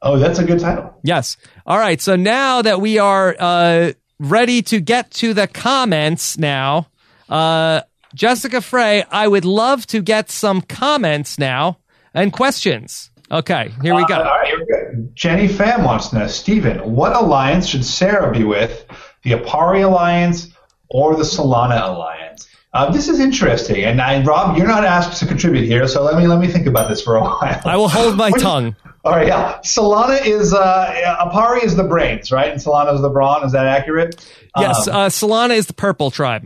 Oh, that's a good title. Yes. All right. So now that we are uh, ready to get to the comments now, uh, Jessica Frey, I would love to get some comments now and questions. Okay, here we Uh, go. all right, here we go. Jenny Pham wants to know, Stephen, what alliance should Sarah be with? The Aparri Alliance or the Solana Alliance? Uh, this is interesting, and I, Rob, you're not asked to contribute here, so let me let me think about this for a while. I will hold my tongue. All right, yeah. Solana is uh, Aparri is the brains, right? And Solana is the brawn. Is that accurate? Yes, Um, uh, Solana is the purple tribe.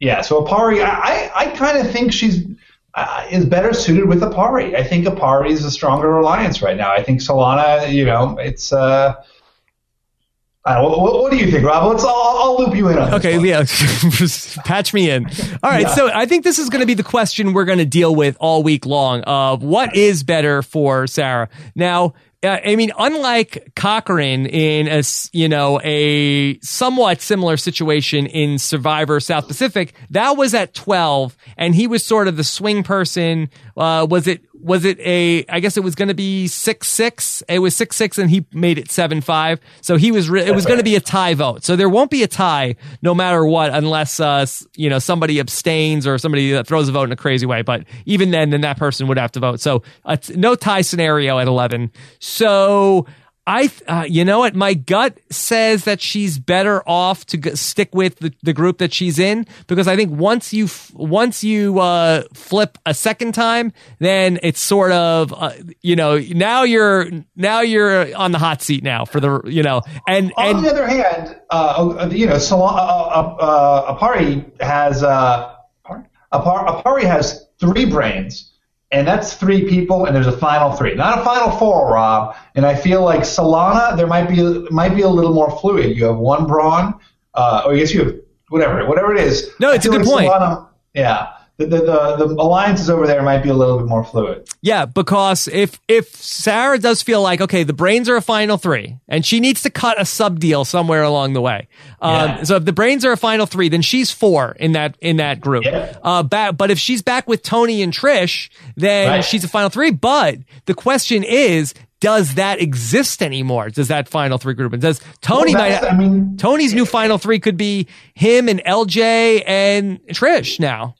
yeah. So Aparri, I I, I kind of think she's uh, is better suited with Aparri. I think Aparri is a stronger alliance right now. I think Solana, you know, it's. Uh, I what, what do you think, Rob? Let's. I'll, I'll loop you in on. Okay, yeah, patch me in. All right, Yeah. so I think this is going to be the question we're going to deal with all week long of what is better for Sarah. Now, uh, I mean, unlike Cochran in a you know a somewhat similar situation in Survivor South Pacific, that was at twelve, and he was sort of the swing person. Uh, was it? Was it a? I guess it was going to be six six. It was six six, and he made it seven five. So he was. Re- it was going to be a tie vote. So there won't be a tie no matter what, unless uh, you know somebody abstains or somebody throws a vote in a crazy way. But even then, then that person would have to vote. So uh, no tie scenario at eleven. So. I, uh, you know what? My gut says that she's better off to g- stick with the, the group that she's in because I think once you f- once you uh, flip a second time, then it's sort of uh, you know now you're now you're on the hot seat now for the you know and On and the other hand, uh, you know, Solana, uh, uh, Aparri has uh, Aparri has three brains, and that's three people, and there's a final three, not a final four, Rob. And I feel like Solana, there might be might be a little more fluid. You have one brawn, uh, or I guess you have whatever, whatever it is. No, it's a good like point. Solana- yeah, the, the the the alliances over there might be a little bit more fluid. Yeah, because if if Sarah does feel like okay, the brains are a final three, and she needs to cut a sub deal somewhere along the way. Um, Yeah. So if the brains are a final three, then she's four in that in that group. Yeah. Uh, ba- but if she's back with Tony and Trish, then Right. she's a final three. But the question is. Does that exist anymore? Does that final three group? And does Tony Well, might? I mean- Tony's new final three could be him and LJ and Trish now.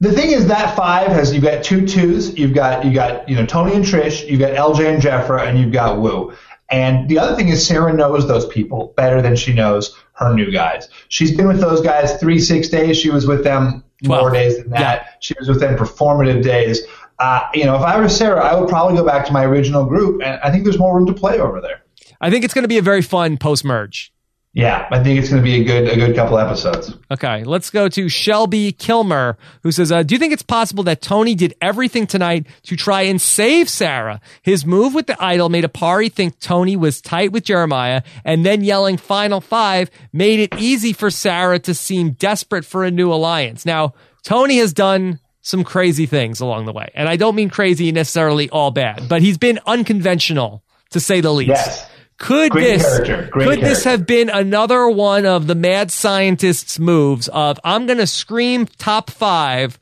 The thing is that five has you've got two twos, you've got you got you know Tony and Trish, you've got LJ and Jefra, and you've got Woo. And the other thing is Sarah knows those people better than she knows her new guys. She's been with those guys three six days. She was with them more Twelve. days than that. Yeah. She was with them performative days. Uh, you know, if I were Sarah, I would probably go back to my original group, and I think there's more room to play over there. I think it's going to be a very fun post merge. Yeah, I think it's going to be a good a good couple episodes. Okay, let's go to Shelby Kilmer, who says, uh, "Do you think it's possible that Tony did everything tonight to try and save Sarah? His move with the idol made Aparri think Tony was tight with Jeremiah, and then yelling "Final Five made it easy for Sarah to seem desperate for a new alliance." Now, Tony has done some crazy things along the way, and I don't mean crazy necessarily all bad, but he's been unconventional to say the least. Yes. Could Great this character. Great could this have been another one of the mad scientist's moves of I'm going to scream top 5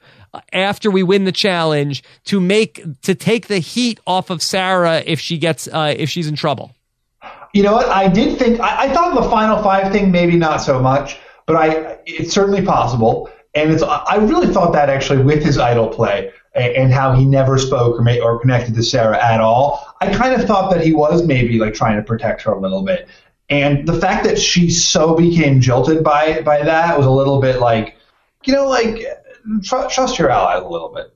after we win the challenge to make to take the heat off of Sarah if she gets uh, if she's in trouble. You know what? I did think I, I thought the final five thing maybe not so much, but I it's certainly possible. And it's I really thought that actually with his idol play and, how he never spoke or, ma- or connected to Sarah at all. I kind of thought that he was maybe like trying to protect her a little bit. And the fact that she so became jilted by by that was a little bit like, you know, like tr- trust your allies a little bit.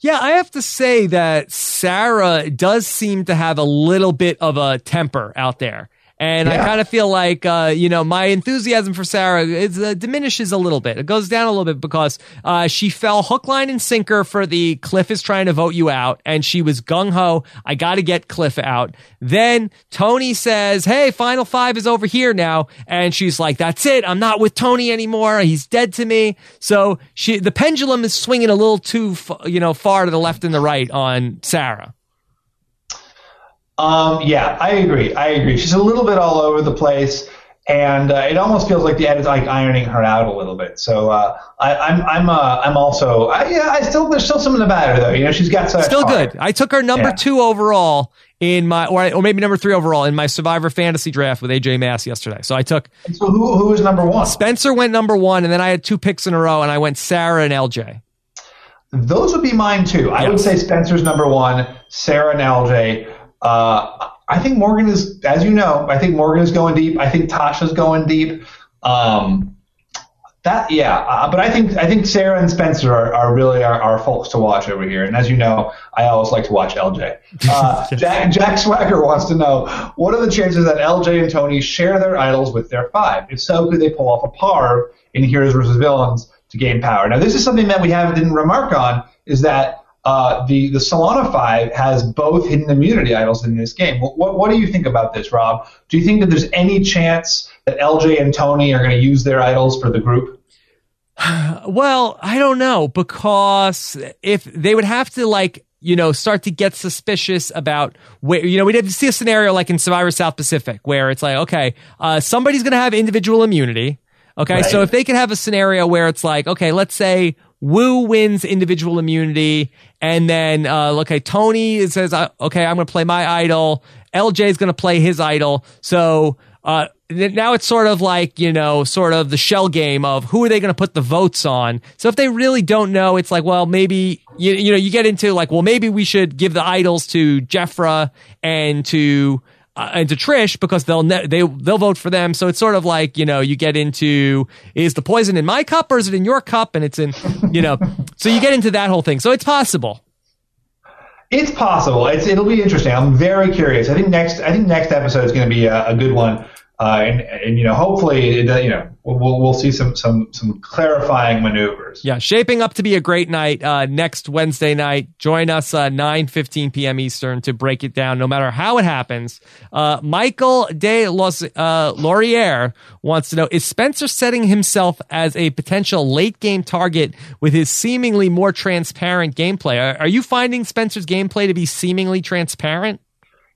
Yeah, I have to say that Sarah does seem to have a little bit of a temper out there. And I kind of feel like, uh, you know, my enthusiasm for Sarah is, uh, diminishes a little bit. It goes down a little bit because uh, she fell hook, line, and sinker for the Cliff is trying to vote you out. And she was gung ho. I got to get Cliff out. Then Tony says, Hey, Final Five is over here now. And she's like, That's it. I'm not with Tony anymore. He's dead to me. So she, the pendulum is swinging a little too, f- you know, far to the left and the right on Sarah. Um, yeah, I agree. I agree. She's a little bit all over the place, and uh, it almost feels like the edit's like ironing her out a little bit. So uh, I, I'm I'm uh, I'm also I, yeah. I still there's still something about her though. You know, she's got such Still heart. good. I took her number Yeah. two overall in my, or, or maybe number three overall in my Survivor fantasy draft with AJ Mass yesterday. So I took So who who is number one? Spencer went number one, and then I had two picks in a row, and I went Sarah and LJ. Those would be mine too. I would say Spencer's number one, Sarah and LJ. Uh, I think Morgan is, as you know, I think Morgan is going deep. I think Tasha's going deep. Um, that yeah, uh, but I think I think Sarah and Spencer are, are really our, our folks to watch over here. And as you know, I always like to watch LJ. Uh, Jack, Jack Swagger wants to know what are the chances that LJ and Tony share their idols with their five? If so, could they pull off a par in Heroes versus Villains to gain power? Now, this is something that we haven't didn't remark on is that uh, the the Solana Five has both hidden immunity idols in this game. What, what what do you think about this, Rob? Do you think that there's any chance that LJ and Tony are going to use their idols for the group? Well, I don't know because if they would have to like you know start to get suspicious about where you know we'd have to see a scenario like in Survivor South Pacific where it's like okay uh, somebody's going to have individual immunity. Okay, Right. so if they could have a scenario where it's like okay, let's say Woo wins individual immunity, and then uh, okay Tony says uh, okay I'm going to play my idol, LJ is going to play his idol, so. Uh, now it's sort of like you know sort of the shell game of who are they going to put the votes on. So if they really don't know it's like well maybe you, you know you get into like well maybe we should give the idols to Jefra and to uh, and to Trish because they'll ne- they they'll vote for them. So it's sort of like you know you get into is the poison in my cup or is it in your cup? And it's in you know so you get into that whole thing. So it's possible. It's possible. It's it'll be interesting. I'm very curious. I think next I think next episode is going to be a, a good one. Uh, and, and you know hopefully it, you know we'll we'll see some some some clarifying maneuvers. Yeah, shaping up to be a great night uh, next Wednesday night. Join us uh, 9 15 p.m. Eastern to break it down, no matter how it happens. Uh, Michael de Los uh, Laurier wants to know Is Spencer setting himself as a potential late game target with his seemingly more transparent gameplay? Are, are you finding Spencer's gameplay to be seemingly transparent?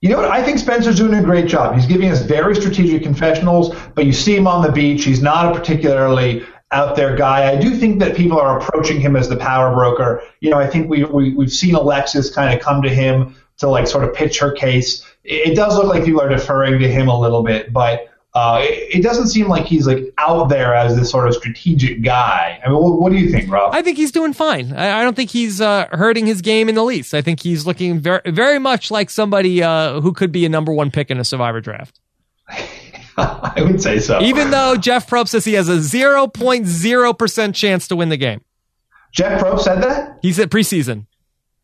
You know what? I think Spencer's doing a great job. He's giving us very strategic confessionals, but you see him on the beach. He's not a particularly out there guy. I do think that people are approaching him as the power broker. You know, I think we, we we've seen Alexis kind of come to him to like sort of pitch her case. It, it does look like people are deferring to him a little bit, but uh, it, it doesn't seem like he's like out there as this sort of strategic guy. I mean, what, what do you think, Rob? I think he's doing fine. I, I don't think he's uh, hurting his game in the least. I think he's looking very, very much like somebody uh, who could be a number one pick in a Survivor draft. I would say so. Even though Jeff Probst says he has a 0.0% chance to win the game. Jeff Probst said that. He said preseason.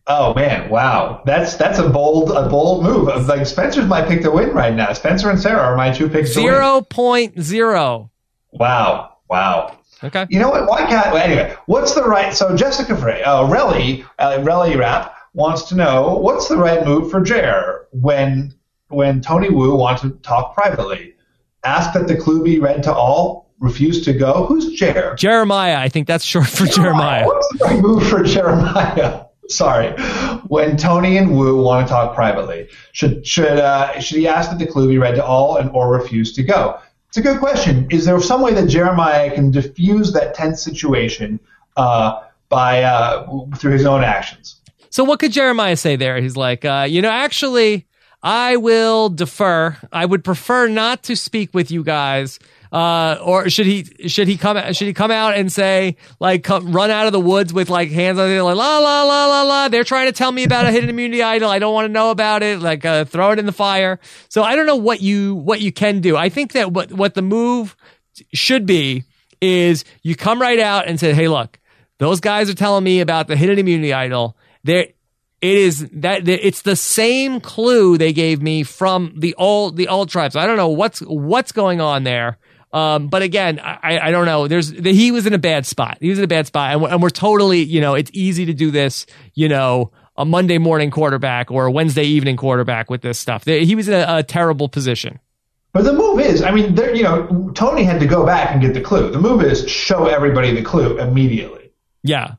Oh man, wow, that's that's a bold a bold move. Like Spencer's my pick to win right now. Spencer and Sarah are my two picks. to win. 0.0. Wow, wow. Okay. You know what? Why can't? Anyway, what's the right? So Jessica Frey, uh, Relly, uh, Relly Rap wants to know what's the right move for Jer when when Tony Woo wants to talk privately. Ask that the clue be read to all. Refuse to go. Who's Jer? Jeremiah. I think that's short for Jeremiah. What's the right move for Jeremiah? Sorry. When Tony and Woo want to talk privately, should should uh, should he ask that the clue be read to all and or refuse to go? It's a good question. Is there some way that Jeremiah can diffuse that tense situation uh, by uh, through his own actions? So what could Jeremiah say there? He's like, uh, you know, actually, I will defer. I would prefer not to speak with you guys. Uh, or should he should he come should he come out and say like come, run out of the woods with like hands on the like la la la la la they're trying to tell me about a hidden immunity idol I don't want to know about it like uh, throw it in the fire so I don't know what you what you can do I think that what what the move should be is you come right out and say hey look Those guys are telling me about the hidden immunity idol. There, it is that it's the same clue they gave me from the old the old tribes. I don't know what's what's going on there. Um, but again, I, I don't know. There's he was in a bad spot. He was in a bad spot, and we're, and we're totally, you know, it's easy to do this, you know, a Monday morning quarterback or a Wednesday evening quarterback with this stuff. He was in a, a terrible position. But the move is, I mean, there, you know, Tony had to go back and get the clue. The move is show everybody the clue immediately. Yeah,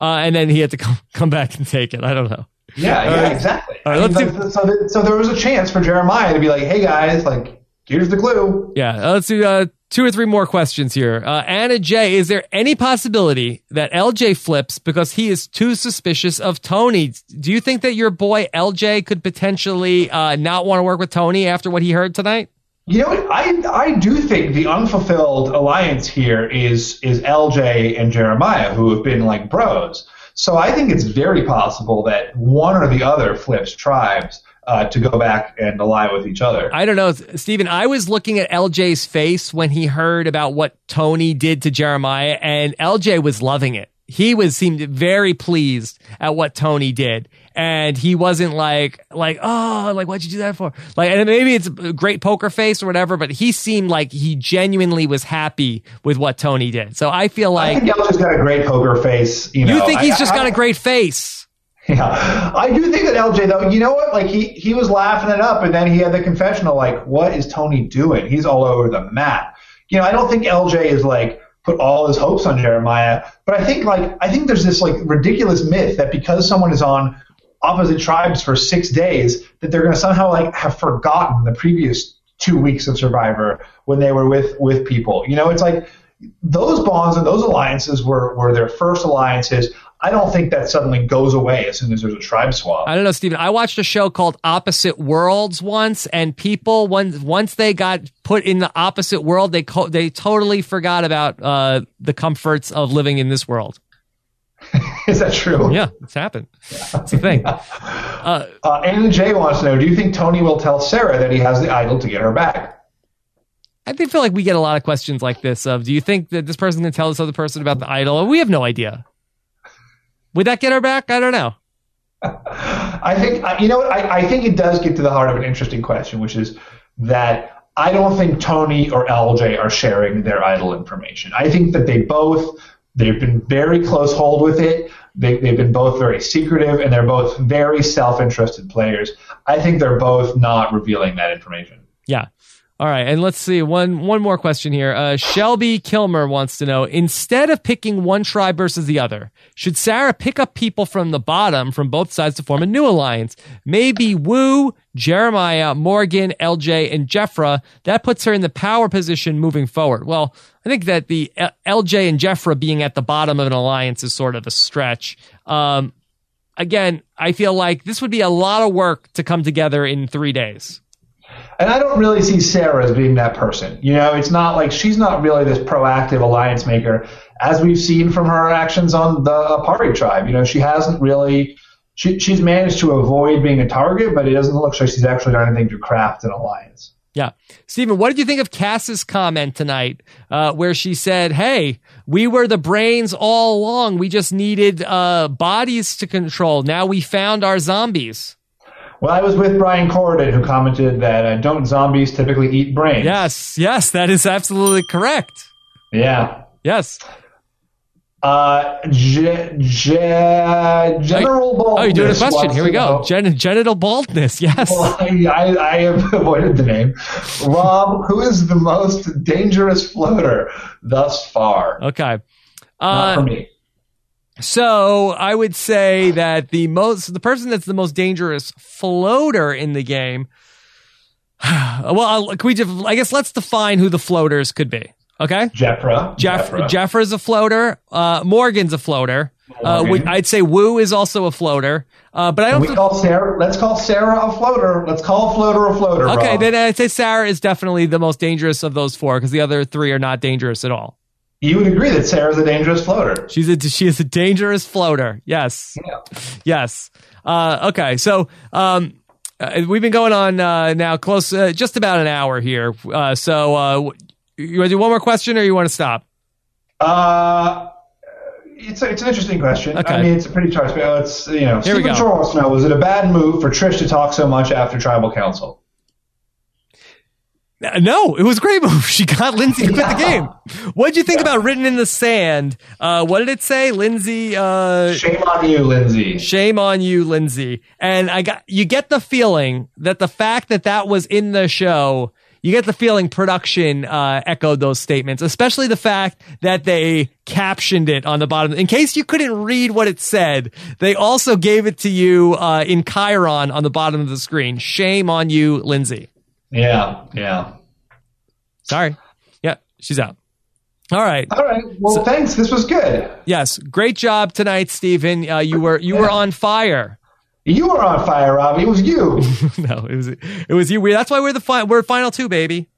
uh, and then he had to come come back and take it. I don't know. Yeah, yeah, right. exactly. Right, I mean, let's like, so, th- so there was a chance for Jeremiah to be like, "Hey guys, like, here's the clue." Yeah, uh, let's do uh, two or three more questions here. Uh, Anna J, is there any possibility that LJ flips because he is too suspicious of Tony? Do you think that your boy LJ could potentially uh, not want to work with Tony after what he heard tonight? You know? I I do think the unfulfilled alliance here is is LJ and Jeremiah, who have been like bros. So I think it's very possible that one or the other flips tribes uh, to go back and ally with each other. I don't know, Stephen. I was looking at LJ's face when he heard about what Tony did to Jeremiah, and LJ was loving it. He was seemed very pleased at what Tony did, and he wasn't like like oh like what'd you do that for? Like, and maybe it's a great poker face or whatever, but he seemed like he genuinely was happy with what Tony did. So I feel I like think LJ's got a great poker face. You, know, you think he's I- just I- got a great face. Yeah, I do think that LJ though. You know what? Like he he was laughing it up, and then he had the confessional. Like, what is Tony doing? He's all over the map. You know, I don't think LJ is like put all his hopes on Jeremiah, but I think like I think there's this like ridiculous myth that because someone is on opposite tribes for six days, that they're going to somehow like have forgotten the previous two weeks of Survivor when they were with with people. You know, it's like those bonds and those alliances were were their first alliances. I don't think that suddenly goes away as soon as there's a tribe swap. I don't know, Stephen. I watched a show called Opposite Worlds once, and people once once they got put in the opposite world, they co- they totally forgot about uh, the comforts of living in this world. Is that true? Yeah, it's happened. It's a thing. Uh, Anna J wants to know: Do you think Tony will tell Sarah that he has the idol to get her back? I think- feel like we get a lot of questions like this. Of, do you think that this person's going to tell this other person about the idol? We have no idea. Would that get her back? I don't know. I think you know I, I think it does get to the heart of an interesting question, which is that I don't think Tony or LJ are sharing their idol information. I think that they both they've been very close hold with it. They, they've been both very secretive, and they're both very self-interested players. I think they're both not revealing that information. Yeah. All right, and let's see one one more question here. Uh, Shelby Kilmer wants to know: instead of picking one tribe versus the other, should Sarah pick up people from the bottom from both sides to form a new alliance? Maybe Woo, Jeremiah, Morgan, LJ, and Jefra. That puts her in the power position moving forward. Well, I think that the L- LJ and Jefra being at the bottom of an alliance is sort of a stretch. Um, again, I feel like this would be a lot of work to come together in three days. And I don't really see Sarah as being that person. You know, it's not like she's not really this proactive alliance maker, as we've seen from her actions on the Aparri tribe. You know, she hasn't really. She, she's managed to avoid being a target, but it doesn't look like she's actually done anything to craft an alliance. Yeah. Stephen, what did you think of Kass's comment tonight uh, where she said, Hey, we were the brains all along. We just needed uh, bodies to control. Now we found our zombies. Well, I was with Brian Corden, who commented that uh, don't zombies typically eat brains? Yes, yes, that is absolutely correct. Yeah. Yes. Uh, ge- ge- general baldness. Oh, you're doing a question. Here we go. Gen- genital baldness. Yes. Well, I, I, I have avoided the name. Rob, who is the most dangerous floater thus far? Okay. Not for Uh, me. So I would say that the most, the person that's the most dangerous floater in the game. Well, can we just, I guess let's define who the floaters could be. Okay. Jefra. Jeff Jefra. Jefra's a floater. Uh, Morgan's a floater. Uh, we- I'd say Woo is also a floater. Uh, but I don't. we call Sarah. Let's call Sarah a floater. Let's call a floater a floater. okay, Rob. then I'd say Sarah is definitely the most dangerous of those four because the other three are not dangerous at all. You would agree that Sarah's a dangerous floater. She's a she is a dangerous floater. Yes, Yeah. yes. Uh, okay, so um, uh, we've been going on uh, now close uh, just about an hour here. Uh, so uh, you want to do one more question or you want to stop? Uh, it's it's, a, it's an interesting question. Okay. I mean, it's a pretty but It's you know, Here we Stephen go. Shore wants Was it a bad move for Trish to talk so much after Tribal Council? No, it was a great move. She got Lindsey to quit the game. What'd you think about written in the sand? Uh, what did it say, Lindsey? Uh, Shame on you, Lindsey. Shame on you, Lindsey. And I got you get the feeling that the fact that that was in the show, you get the feeling production uh, echoed those statements, especially the fact that they captioned it on the bottom. In case you couldn't read what it said, they also gave it to you uh, in Chiron on the bottom of the screen. Shame on you, Lindsey. Yeah, yeah. Sorry. Yeah, she's out. All right. All right. Well, thanks. This was good. Yes, great job tonight, Stephen. Uh, you were you were on fire. You were on fire, Rob. It was you. no, it was it was you. We, that's why we're the fi- we're final two, baby.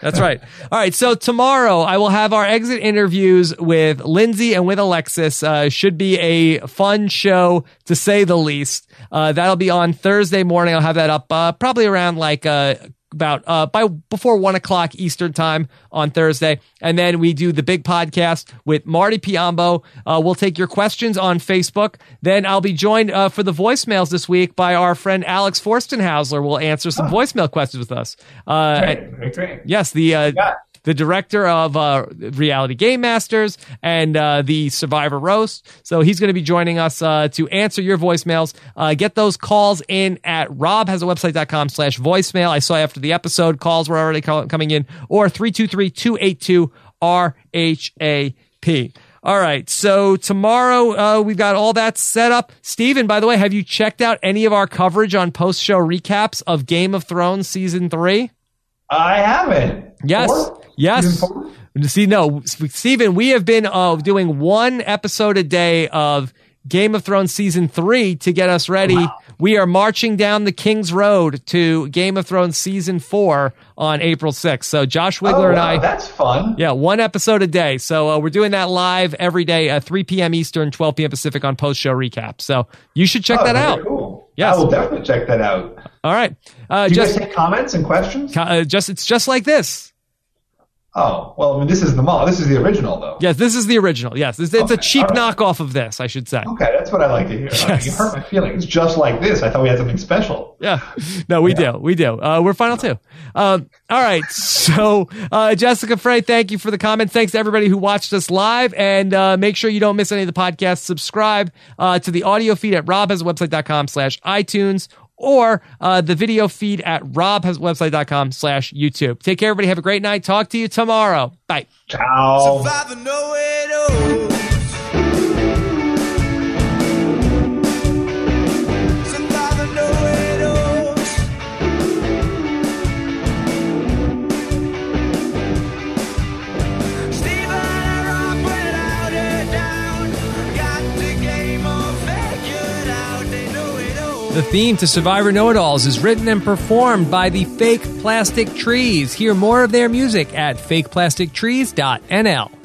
That's right. All right. So tomorrow I will have our exit interviews with Lindsey and with Alexis. Uh, should be a fun show to say the least. Uh, that'll be on Thursday morning. I'll have that up uh, probably around like uh, about uh, by before one o'clock Eastern time on Thursday, and then we do the big podcast with Marty Piombo. Uh, we'll take your questions on Facebook. Then I'll be joined uh, for the voicemails this week by our friend Alex Forstenhausler. Will answer some voicemail questions with us. Uh, Great, great, great. Yes, the uh, Yeah. The director of uh, Reality Game Masters and uh, the Survivor Roast. So he's going to be joining us uh, to answer your voicemails. Uh, get those calls in at robhasawebsite.com slash voicemail. I saw after the episode calls were already coming in or 323-282-RHAP. All right. So tomorrow uh, we've got all that set up. Stephen, by the way, have you checked out any of our coverage on post show recaps of Game of Thrones season three? I haven't. Yes. Four? Yes. See, no, Stephen, we have been uh, doing one episode a day of Game of Thrones season three to get us ready. We are marching down the King's Road to Game of Thrones season four on April 6th. So Josh Oh, Wigler and I. that's fun. Yeah, one episode a day. So uh, we're doing that live every day at 3 p.m. Eastern, 12 p.m. Pacific on post show recap. So you should check Oh, that out. Cool. Yes. I will definitely check that out. All right. Uh, Do you just, guys take comments and questions? uh, just, it's just like this. Oh, well, I mean, this is the mall. This is the original, though. Yes, this is the original. Yes, it's, it's a cheap right. knockoff of this, I should say. Okay, that's what I like to hear. Yes. You hurt my feelings. Just like this. I thought we had something special. Yeah. No, we do. We do. Uh, we're final two. Um, all right. So, uh, Jessica Frey, thank you for the comments. Thanks to everybody who watched us live. And uh, make sure you don't miss any of the podcasts. Subscribe uh, to the audio feed at robhasawebsite.com slash iTunes or uh, the video feed at robhasawebsite.com slash YouTube. Take care, everybody. Have a great night. Talk to you tomorrow. Bye. Ciao. The theme to Survivor Know It Alls is written and performed by the Fake Plastic Trees. Hear more of their music at fakeplastictrees.nl.